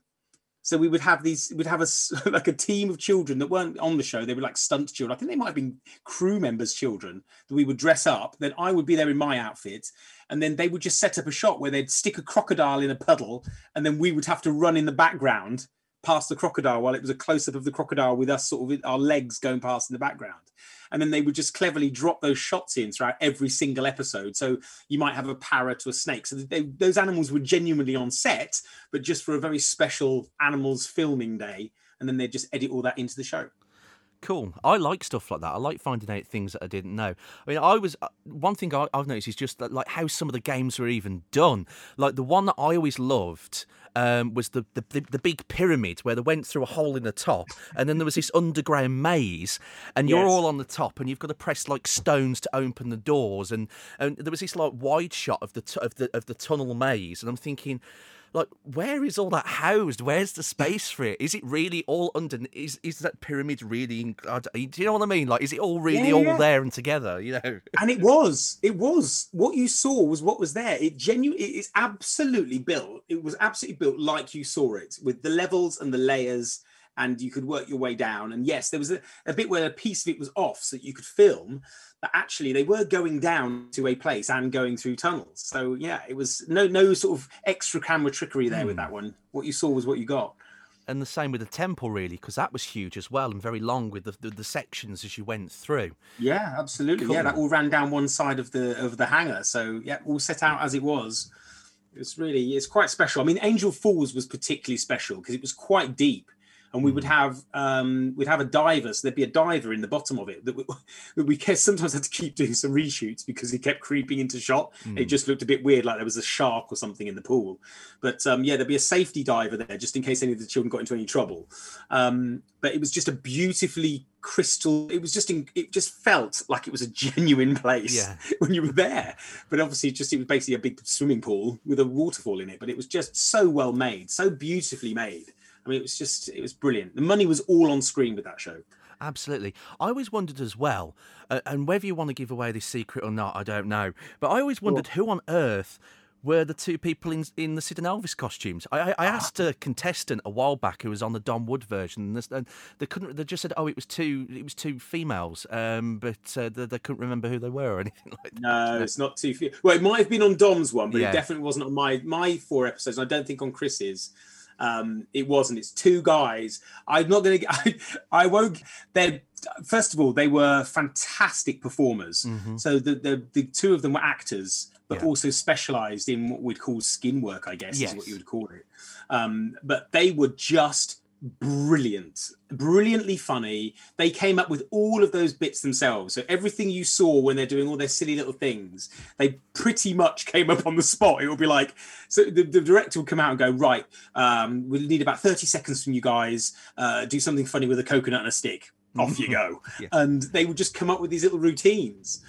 So we would have these, we'd have a [LAUGHS] like a team of children that weren't on the show. They were like stunt children. I think they might have been crew members' children that we would dress up. Then I would be there in my outfit, and then they would just set up a shot where they'd stick a crocodile in a puddle, and then we would have to run in the background past the crocodile while it was a close up of the crocodile with us sort of our legs going past in the background. And then they would just cleverly drop those shots in throughout every single episode. So you might have a parrot or a snake. So they, those animals were genuinely on set, but just for a very special animals filming day. And then they just edit all that into the show. Cool. I like stuff like that. I like finding out things that I didn't know. I mean, I was uh, one thing I, I've noticed is just that, like how some of the games were even done. Like the one that I always loved um, was the, the the the big pyramid where they went through a hole in the top, and then there was this underground maze, and you're Yes. all on the top, and you've got to press like stones to open the doors, and and there was this like wide shot of the t- of the of the tunnel maze, and I'm thinking like where is all that housed? Where's the space for it? Is it really all under is is that pyramid really in, do you know what i mean? Like is it all really Yeah, all yeah. there and together you know? And it was it was. What you saw was what was there. It genuinely it is absolutely built it was absolutely built like you saw it with the levels and the layers and you could work your way down and yes there was a, a bit where a piece of it was off so that you could film but actually they were going down to a place and going through tunnels so yeah it was no no sort of extra camera trickery there with hmm. that one what you saw was what you got and the same with the temple really because that was huge as well and very long with the, the, the sections as you went through Yeah, absolutely. Yeah, that all ran down one side of the of the hangar. So yeah, all set out as it was. It's really it's quite special. I mean, Angel Falls was particularly special because it was quite deep, and we would have um we'd have a diver. So there'd be a diver in the bottom of it that we, [LAUGHS] that we sometimes had to keep doing some reshoots because he kept creeping into shot. It just looked a bit weird, like there was a shark or something in the pool. But um, yeah, there'd be a safety diver there just in case any of the children got into any trouble. Um, but it was just a beautifully crystal. It was just in, it just felt like it was a [LAUGHS] genuine place Yeah. [LAUGHS] when you were there. But obviously, just it was basically a big swimming pool with a waterfall in it. But it was just so well made, so beautifully made. I mean, it was just it was brilliant. The money was all on screen with that show. Absolutely. I always wondered as well, uh, and whether you want to give away this secret or not, I don't know. But I always wondered who on earth were the two people in in the Sid and Elvis costumes. I, I, I asked a contestant a while back who was on the Dom Wood version, and, they couldn't. They just said, "Oh, it was two. It was two females," um, but uh, they, they couldn't remember who they were or [LAUGHS] anything like that. No, it's not few. Well, it might have been on Dom's one, but Yeah. it definitely wasn't on my my four episodes. and I don't think on Chris's. Um, it wasn't. It's two guys. I'm not going to. I, I won't. They're first of all, they were fantastic performers. Mhm. So the, the the two of them were actors, but Yeah. also specialised in what we'd call skin work. I guess is what you would call it. Um, but they were just brilliant, brilliantly funny. They came up with all of those bits themselves. So everything you saw when they're doing all their silly little things, they pretty much came up on the spot. It would be like, so the, the director would come out and go, right, um, we'll need about 30 seconds from you guys. Uh, do something funny with a coconut and a stick. Off you [LAUGHS] go. Yeah. And they would just come up with these little routines.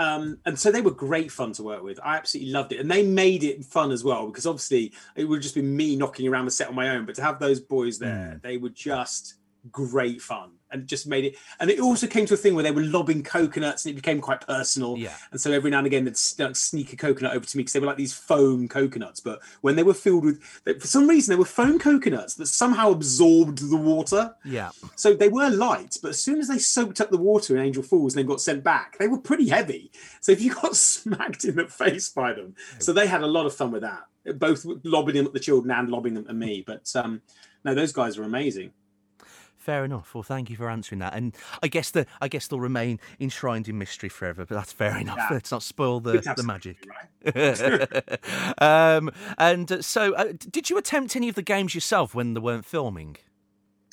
Um, and so they were great fun to work with. I absolutely loved it, and they made it fun as well because obviously it would just be me knocking around the set on my own. But to have those boys there, they were just great fun, and just made it. And it also came to a thing where they were lobbing coconuts, and it became quite personal. Yeah. And so every now and again they'd sneak a coconut over to me because they were like these foam coconuts. But when they were filled with, for some reason, they were foam coconuts that somehow absorbed the water. Yeah. So they were light, but as soon as they soaked up the water in Angel Falls and then got sent back, they were pretty heavy. So if you [LAUGHS] got smacked in the face by them, so they had a lot of fun with that, both lobbing them at the children and lobbing them at me. But um, no, those guys are amazing. Fair enough. Well, thank you for answering that. And I guess the I guess they'll remain enshrined in mystery forever. But that's fair enough. Yeah. Let's not spoil the, Good to have the magic. right? [LAUGHS] um, and uh, so, uh, did you attempt any of the games yourself when they weren't filming?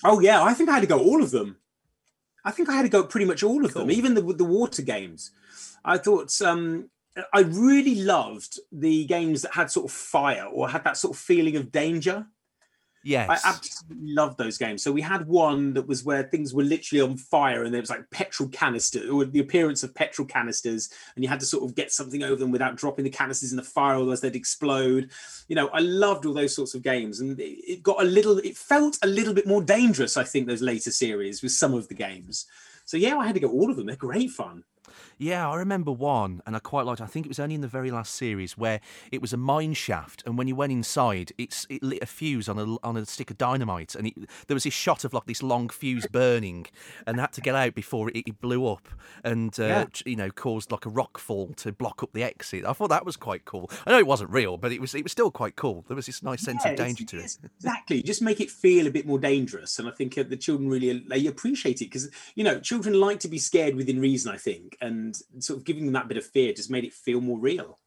Oh yeah, I think I had to go all of them. I think I had to go pretty much all of them, even the the water games. I thought um, I really loved the games that had sort of fire or had that sort of feeling of danger. Yes. I absolutely loved those games. So we had one that was where things were literally on fire and there was like petrol canister or the appearance of petrol canisters and you had to sort of get something over them without dropping the canisters in the fire otherwise they'd explode. You know, I loved all those sorts of games and it it got a little it felt a little bit more dangerous I think those later series with some of the games. So yeah, I had to go all of them. They're great fun. Yeah, I remember one, and I quite liked. I think it was only in the very last series where it was a mine shaft, and when you went inside, it's it lit a fuse on a on a stick of dynamite, and it, there was this shot of like this long fuse burning, and they had to get out before it, it blew up, and uh, Yeah. you know caused like a rock fall to block up the exit. I thought that was quite cool. I know it wasn't real, but it was it was still quite cool. There was this nice sense Yeah, of danger to it. Exactly. Just make it feel a bit more dangerous. And I think uh, the children really they appreciate it because, you know, children like to be scared within reason, I think. And sort of giving them that bit of fear just made it feel more real.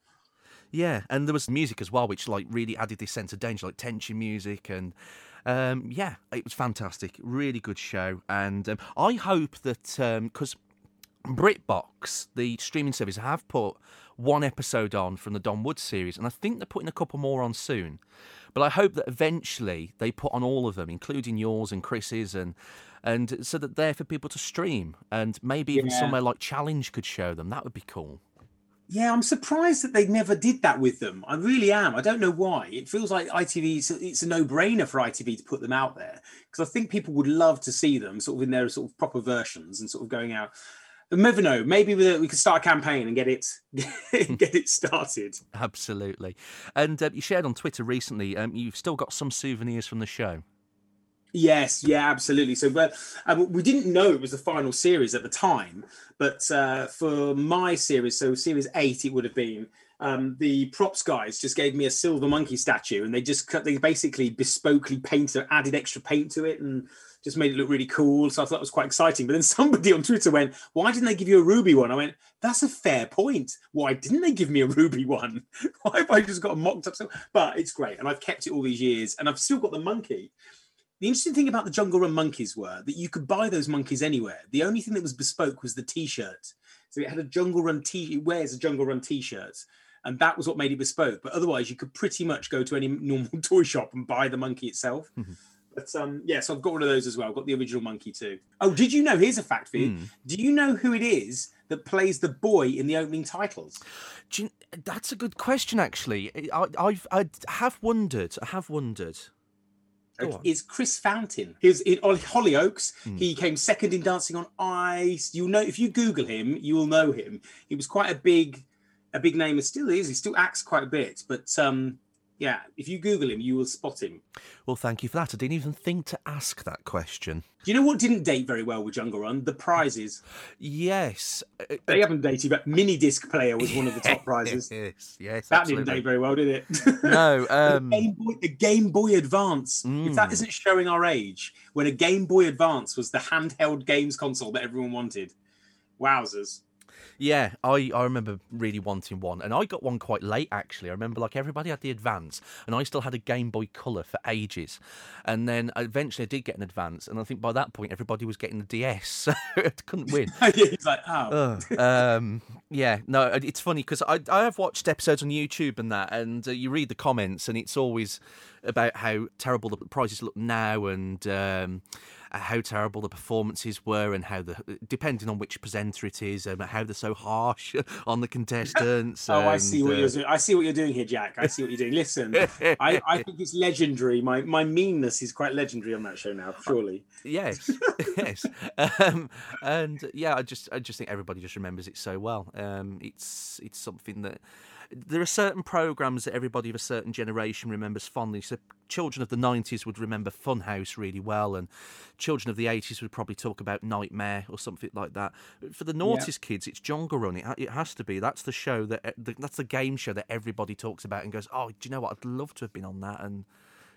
Yeah, and there was music as well, which like really added this sense of danger, like tension music, and um, yeah, it was fantastic. Really good show, and um, I hope that because BritBox, the streaming service, have put one episode on from the Dom Wood series, and I think they're putting a couple more on soon. But I hope that eventually they put on all of them, including yours and Chris's, and and so that they're for people to stream, and maybe even Yeah. somewhere like Challenge could show them. That would be cool. Yeah, I'm surprised that they never did that with them. I really am. I don't know why. It feels like ITV, it's a, it's a no brainer for ITV to put them out there because I think people would love to see them sort of in their sort of proper versions and sort of going out. But never know. Maybe we we could start a campaign and get it [LAUGHS] get it started. Absolutely. And uh, you shared on Twitter recently, um, you've still got some souvenirs from the show. Yes, yeah, absolutely. So, but um, we didn't know it was the final series at the time, but uh, for my series, so series eight, it would have been. Um, the props guys just gave me a silver monkey statue, and they just cut. They basically bespokely painted, added extra paint to it, and just made it look really cool. So I thought that was quite exciting. But then [LAUGHS] somebody on Twitter went, "Why didn't they give you a ruby one?" I went, "That's a fair point. Why didn't they give me a ruby one? [LAUGHS] Why have I just got mocked up?" So, but it's great, and I've kept it all these years, and I've still got the monkey. The interesting thing about the Jungle Run monkeys were that you could buy those monkeys anywhere. The only thing that was bespoke was the T-shirt. So it had a Jungle Run T. It wears a Jungle Run T-shirt, and that was what made it bespoke. But otherwise, you could pretty much go to any normal [LAUGHS] toy shop and buy the monkey itself. But um, yeah, so I've got one of those as well. I've got the original monkey too. Oh, did you know? Here's a fact for you. Hmm. Do you know who it is that plays the boy in the opening titles? You, that's a good question, actually. I, I've, I have wondered. I have wondered. Go on. Is Chris Fountain. He was in Hollyoaks. Hmm. He came second in Dancing on Ice. You'll know if you Google him, you will know him. He was quite a big, a big name, and still is. He still acts quite a bit. But um, Yeah, if you Google him, you will spot him. Well, thank you for that. I didn't even think to ask that question. Do you know what didn't date very well with Jungle Run? The prizes. Yes. They haven't dated, but mini disc player was one of the top prizes. [LAUGHS] Yes, yes. That absolutely. didn't date very well, did it? No, [LAUGHS] um, the, Game Boy, the Game Boy Advance. If that Mm. isn't showing our age, when a Game Boy Advance was the handheld games console that everyone wanted. Wowzers. Yeah, I, I remember really wanting one, and I got one quite late actually. I remember like everybody had the Advance, and I still had a Game Boy Color for ages, and then eventually I did get an Advance, and I think by that point everybody was getting the DS, so [LAUGHS] I couldn't win. [LAUGHS] yeah, he's like, oh. Ugh. um, yeah, no, it's funny because I I have watched episodes on YouTube and that, and uh, you read the comments, and it's always about how terrible the prizes look now, and um, how terrible the performances were, and how the depending on which presenter it is, and how they're so harsh [LAUGHS] on the contestants. [LAUGHS] Oh, I see what and, you're uh, doing. I see what you're doing here, Jack. I see what you're doing. Listen, I, I [LAUGHS] think it's legendary. My my meanness is quite legendary on that show now, surely. Yes, yes, um, and yeah, I just I just think everybody just remembers it so well. Um, it's it's something that there are certain programs that everybody of a certain generation remembers fondly. So children of the '90s would remember Funhouse really well, and children of the '80s would probably talk about Knightmare or something like that. For the naughtiest kids, it's Jungle Run. It, it has to be. That's the show that eh, the, that's the game show that everybody talks about and goes, "Oh, do you know what? I'd love to have been on that." And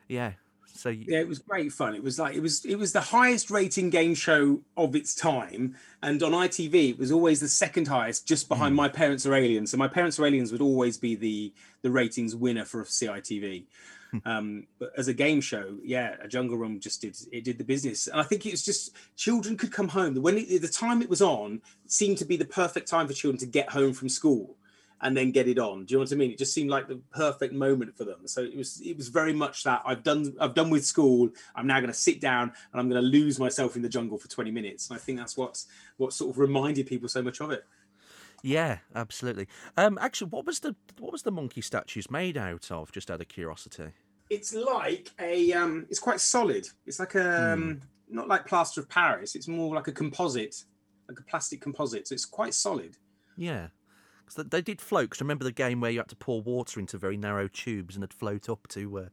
yeah, so y- Yeah, it was great fun. It was like it was it was the highest rating game show of its time, and on ITV it was always the second highest, just behind My Parents Are Aliens. So My Parents Are Aliens would always be the the ratings winner for CITV. um, but as a game show, yeah, a Jungle Run just did it did the business, and I think it was just children could come home. When it, the time it was on seemed to be the perfect time for children to get home from school and then get it on. Do you know what I mean? It just seemed like the perfect moment for them. So it was it was very much that I've done I've done with school. I'm now going to sit down and I'm going to lose myself in the jungle for 20 minutes. And I think that's what's what sort of reminded people so much of it. Yeah, absolutely. Um, actually, what was the what was the monkey statues made out of? Just out of curiosity. It's like a um it's quite solid. It's like a um, not like plaster of Paris. It's more like a composite, like a plastic composite. So it's quite solid. Yeah, because they did float. Because remember the game where you had to pour water into very narrow tubes and it'd float up to uh,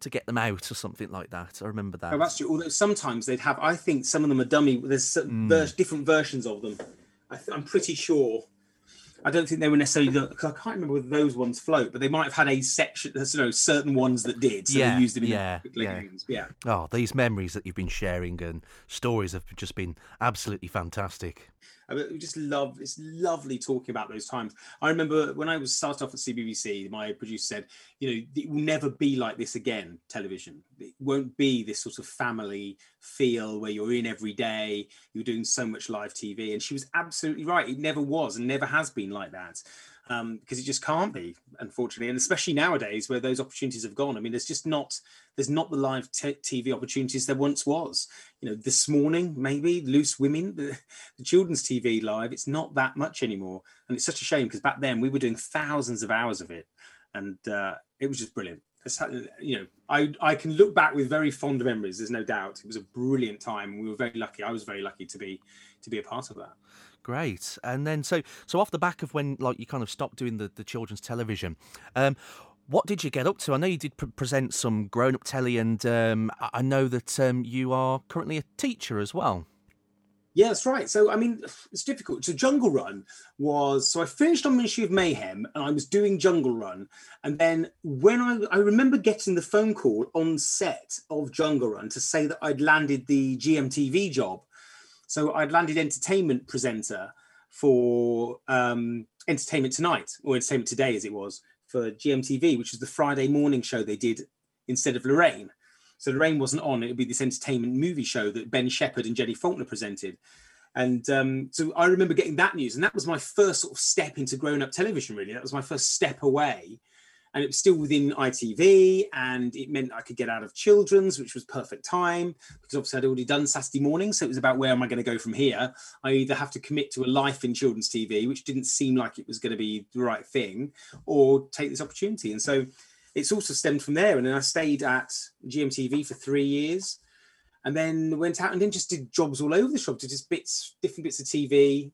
to get them out or something like that. I remember that. Oh, that's true. Although sometimes they'd have, I think some of them are dummy. There's certain ver- different versions of them. I th- I'm pretty sure. I don't think they were necessarily because I can't remember whether those ones float, but they might have had a section, you know, certain ones that did. So Yeah, they used them in yeah, yeah. games. Yeah. Oh, these memories that you've been sharing and stories have just been absolutely fantastic. I just love it's lovely talking about those times. I remember when I was started off at CBBC, my producer said, you know, it will never be like this again. Television, it won't be this sort of family feel where you're in every day. You're doing so much live TV, and she was absolutely right. It never was and never has been like that. Um, because it just can't be, unfortunately, and especially nowadays where those opportunities have gone. I mean, there's just not there's not the live t- TV opportunities there once was. You know, this morning maybe Loose Women, the, the children's TV live, it's not that much anymore, and it's such a shame because back then we were doing thousands of hours of it, and uh, it was just brilliant. It's, you know, I I can look back with very fond memories. There's no doubt it was a brilliant time. We were very lucky. I was very lucky to be to be a part of that. Great. And then so so off the back of when like you kind of stopped doing the, the children's television, um, what did you get up to? I know you did pre- present some grown up telly, and um, I know that um, you are currently a teacher as well. Yeah, that's right. So, I mean, it's difficult. So, Jungle Run was so I finished on Ministry of Mayhem and I was doing Jungle Run. And then when I, I remember getting the phone call on set of Jungle Run to say that I'd landed the GMTV job. So, I'd landed entertainment presenter for um, Entertainment Tonight or Entertainment Today, as it was for GMTV, which was the Friday morning show they did instead of Lorraine. So Lorraine wasn't on. It would be this entertainment movie show that Ben Shepherd and Jenni Falconer presented. And um, so I remember getting that news. And that was my first sort of step into grown up television, really. That was my first step away. And it was still within ITV. And it meant I could get out of children's, which was perfect time because obviously I'd already done Saturday morning. So it was about where am I going to go from here? I either have to commit to a life in children's TV, which didn't seem like it was going to be the right thing, or take this opportunity. And so it's also stemmed from there. And then I stayed at GMTV for three years and then went out and then just did jobs all over the shop, did just bits, different bits of TV,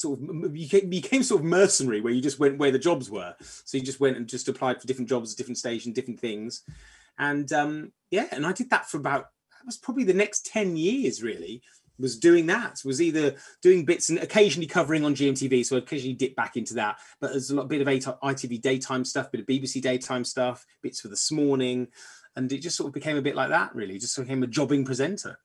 sort of became, sort of mercenary where you just went where the jobs were. So you just went and just applied for different jobs different stations different things. And um yeah and i did that for about that was probably the next 10 years really was doing that. Was either doing bits and occasionally covering on gmtv so I occasionally dip back into that. But there's a lot of bit of itv daytime stuff bit of bbc daytime stuff bits for this morning. And it just sort of became a bit like that really. Just became a jobbing presenter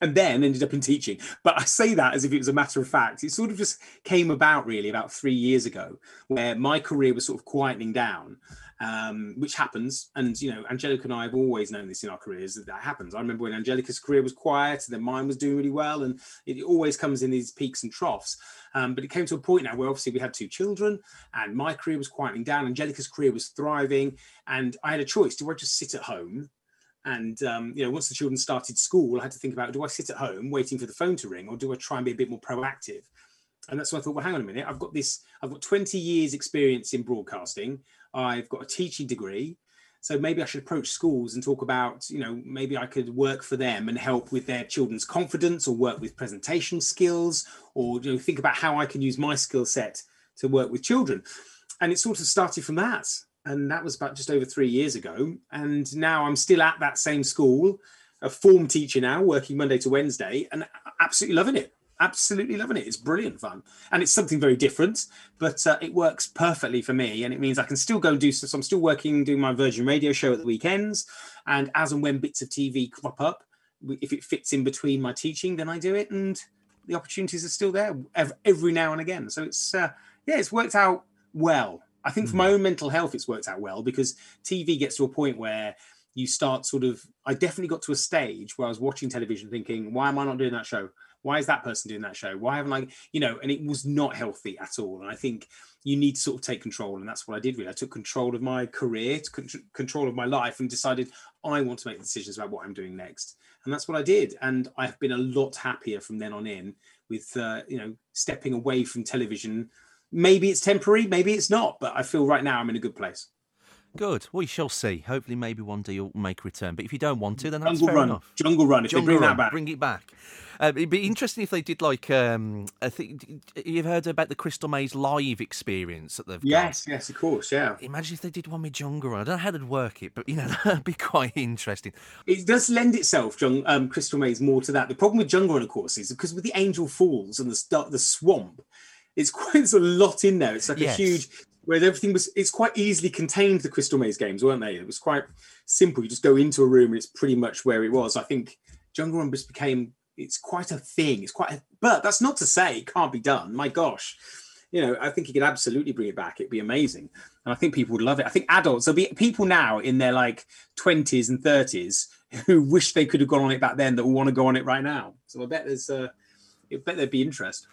and then ended up in teaching. But I say that as if it was a matter of fact. It sort of just came about really about three years ago, where my career was sort of quietening down, um, which happens. And you know, Angellica and I have always known this in our careers that that happens. I remember when Angellica's career was quiet, and then mine was doing really well, and it always comes in these peaks and troughs. Um, but it came to a point now where obviously we had two children, and my career was quietening down. Angellica's career was thriving, and I had a choice: do I just sit at home? And um, you know, once the children started school, I had to think about: do I sit at home waiting for the phone to ring, or do I try and be a bit more proactive? And that's why I thought, well, hang on a minute. I've got this. I've got 20 years experience in broadcasting. I've got a teaching degree, so maybe I should approach schools and talk about, you know, maybe I could work for them and help with their children's confidence, or work with presentation skills, or you know, think about how I can use my skill set to work with children. And it sort of started from that and that was about just over three years ago. And now I'm still at that same school, a form teacher now, working Monday to Wednesday, and absolutely loving it. Absolutely loving it. It's brilliant fun, and it's something very different, but uh, it works perfectly for me. And it means I can still go do. So I'm still working, doing my Virgin Radio show at the weekends, and as and when bits of TV crop up, if it fits in between my teaching, then I do it, and the opportunities are still there every now and again. So it's uh, yeah, it's worked out well I think for hmm. my own mental health, it's worked out well because TV gets to a point where you start sort of. I definitely got to a stage where I was watching television thinking, why am I not doing that show? Why is that person doing that show? Why haven't I, you know, and it was not healthy at all. And I think you need to sort of take control. And that's what I did really. I took control of my career, control of my life, and decided I want to make decisions about what I'm doing next. And that's what I did. And I've been a lot happier from then on in with, uh, you know, stepping away from television maybe it's temporary, maybe it's not, but I feel right now I'm in a good place. Good. Well, we shall see. Hopefully, maybe one day you'll make a return. But if you don't want to, then that's Jungle fair Run. enough. Jungle Run. If Jungle they bring Run, that back, bring it back. Uh, it'd be interesting if they did like um, I think you've heard about the Crystal Maze live experience that they've yes, got. yes, of course, yeah. Imagine if they did one with Jungle Run. I don't know how they'd work it, but you know [LAUGHS] that'd be quite interesting. It does lend itself, um, Crystal Maze, more to that. The problem with Jungle Run, of course, is because with the Angel Falls and the the swamp, it's quite there's a lot in there. It's like yes. a huge where everything was it's quite easily contained the crystal maze games weren't they? It was quite simple. You just go into a room and it's pretty much where it was. I think jungle run just became it's quite a thing. It's quite a, but that's not to say it can't be done. My gosh. You know i think you could absolutely bring it back. It'd be amazing. And i think people would love it. I think adults there'll be people now in their like 20s and 30s who wish they could have gone on it back then that will want to go on it right now. So i bet there's uh i bet there'd be interest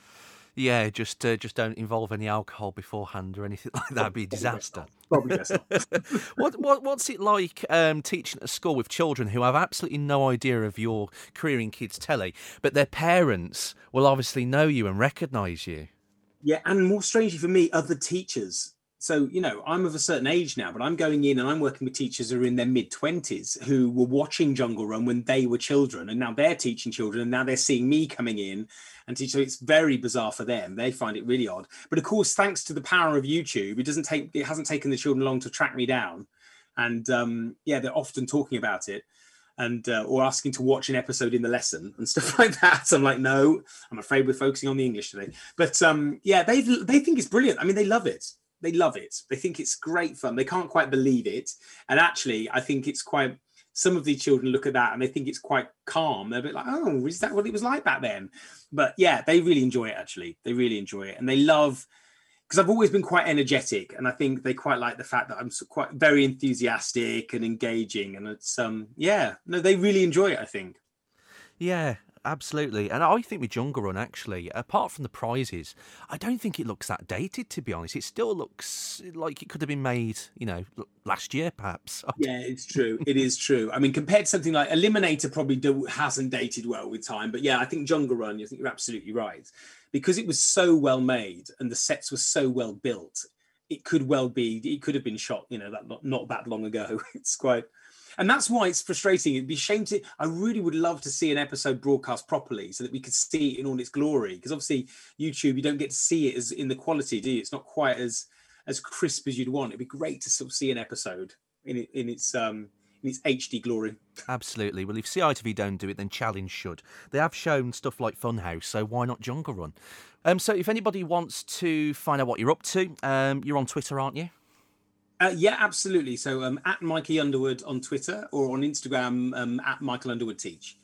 yeah, just uh, just don't involve any alcohol beforehand or anything [LAUGHS] like that. It'd be a disaster. Probably [LAUGHS] what, what what's it like um, teaching at school with children who have absolutely no idea of your career in kids telly, but their parents will obviously know you and recognise you? Yeah, and more strangely for me, other teachers so you know i'm of a certain age now but i'm going in and i'm working with teachers who are in their mid 20s who were watching jungle run when they were children and now they're teaching children and now they're seeing me coming in and teach so it's very bizarre for them they find it really odd but of course thanks to the power of youtube it doesn't take it hasn't taken the children long to track me down and um, yeah they're often talking about it and uh, or asking to watch an episode in the lesson and [LAUGHS] stuff like that. So I'm like, no, I'm afraid we're focusing on the English today. But um, yeah, they they think it's brilliant. I mean, they love it they love it. They think it's great fun. They can't quite believe it. And actually, I think it's quite. Some of the children look at that and they think it's quite calm. They're a bit like, "Oh, is that what it was like back then?" But yeah, they really enjoy it. Actually, they really enjoy it, and they love because I've always been quite energetic, and I think they quite like the fact that I'm quite very enthusiastic and engaging, and it's um yeah, no, they really enjoy it. I think. Yeah, absolutely. And I think with Jungle Run, actually, apart from the prizes, I don't think it looks that dated, to be honest. It still looks like it could have been made, you know, last year, perhaps. [LAUGHS] Yeah, it's true. it is true. I mean, compared to something like Eliminator, probably do, hasn't dated well with time. But yeah, I think Jungle Run, you think you're absolutely right. Because it was so well made and the sets were so well built, it could well be, it could have been shot, you know, that not, not that long ago. [LAUGHS] It's quite and that's why it's frustrating. It'd be shame to. I really would love to see an episode broadcast properly so that we could see it in all its glory. Because obviously, YouTube, you don't get to see it as in the quality, do you? It's not quite as as crisp as you'd want. It'd be great to sort of see an episode in it, in its um in its HD glory. Absolutely. Well, if CITV don't do it, then Challenge should. They have shown stuff like Funhouse, so why not Jungle Run? Um, so if anybody wants to find out what you're up to, um, you're on Twitter, aren't you? Uh, yeah, absolutely. So um, at Mikey Underwood on Twitter or on Instagram um, at Michael Underwood Teach.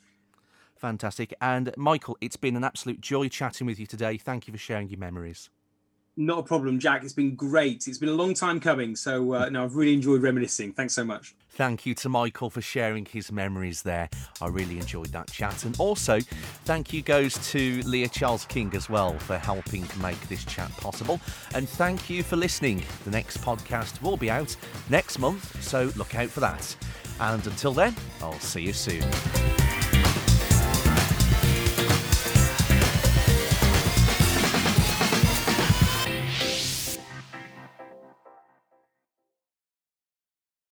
Fantastic. And Michael, it's been an absolute joy chatting with you today. Thank you for sharing your memories. Not a problem, Jack. It's been great. It's been a long time coming. So, uh, no, I've really enjoyed reminiscing. Thanks so much. Thank you to Michael for sharing his memories there. I really enjoyed that chat. And also, thank you goes to Leah Charles King as well for helping make this chat possible. And thank you for listening. The next podcast will be out next month, so look out for that. And until then, I'll see you soon.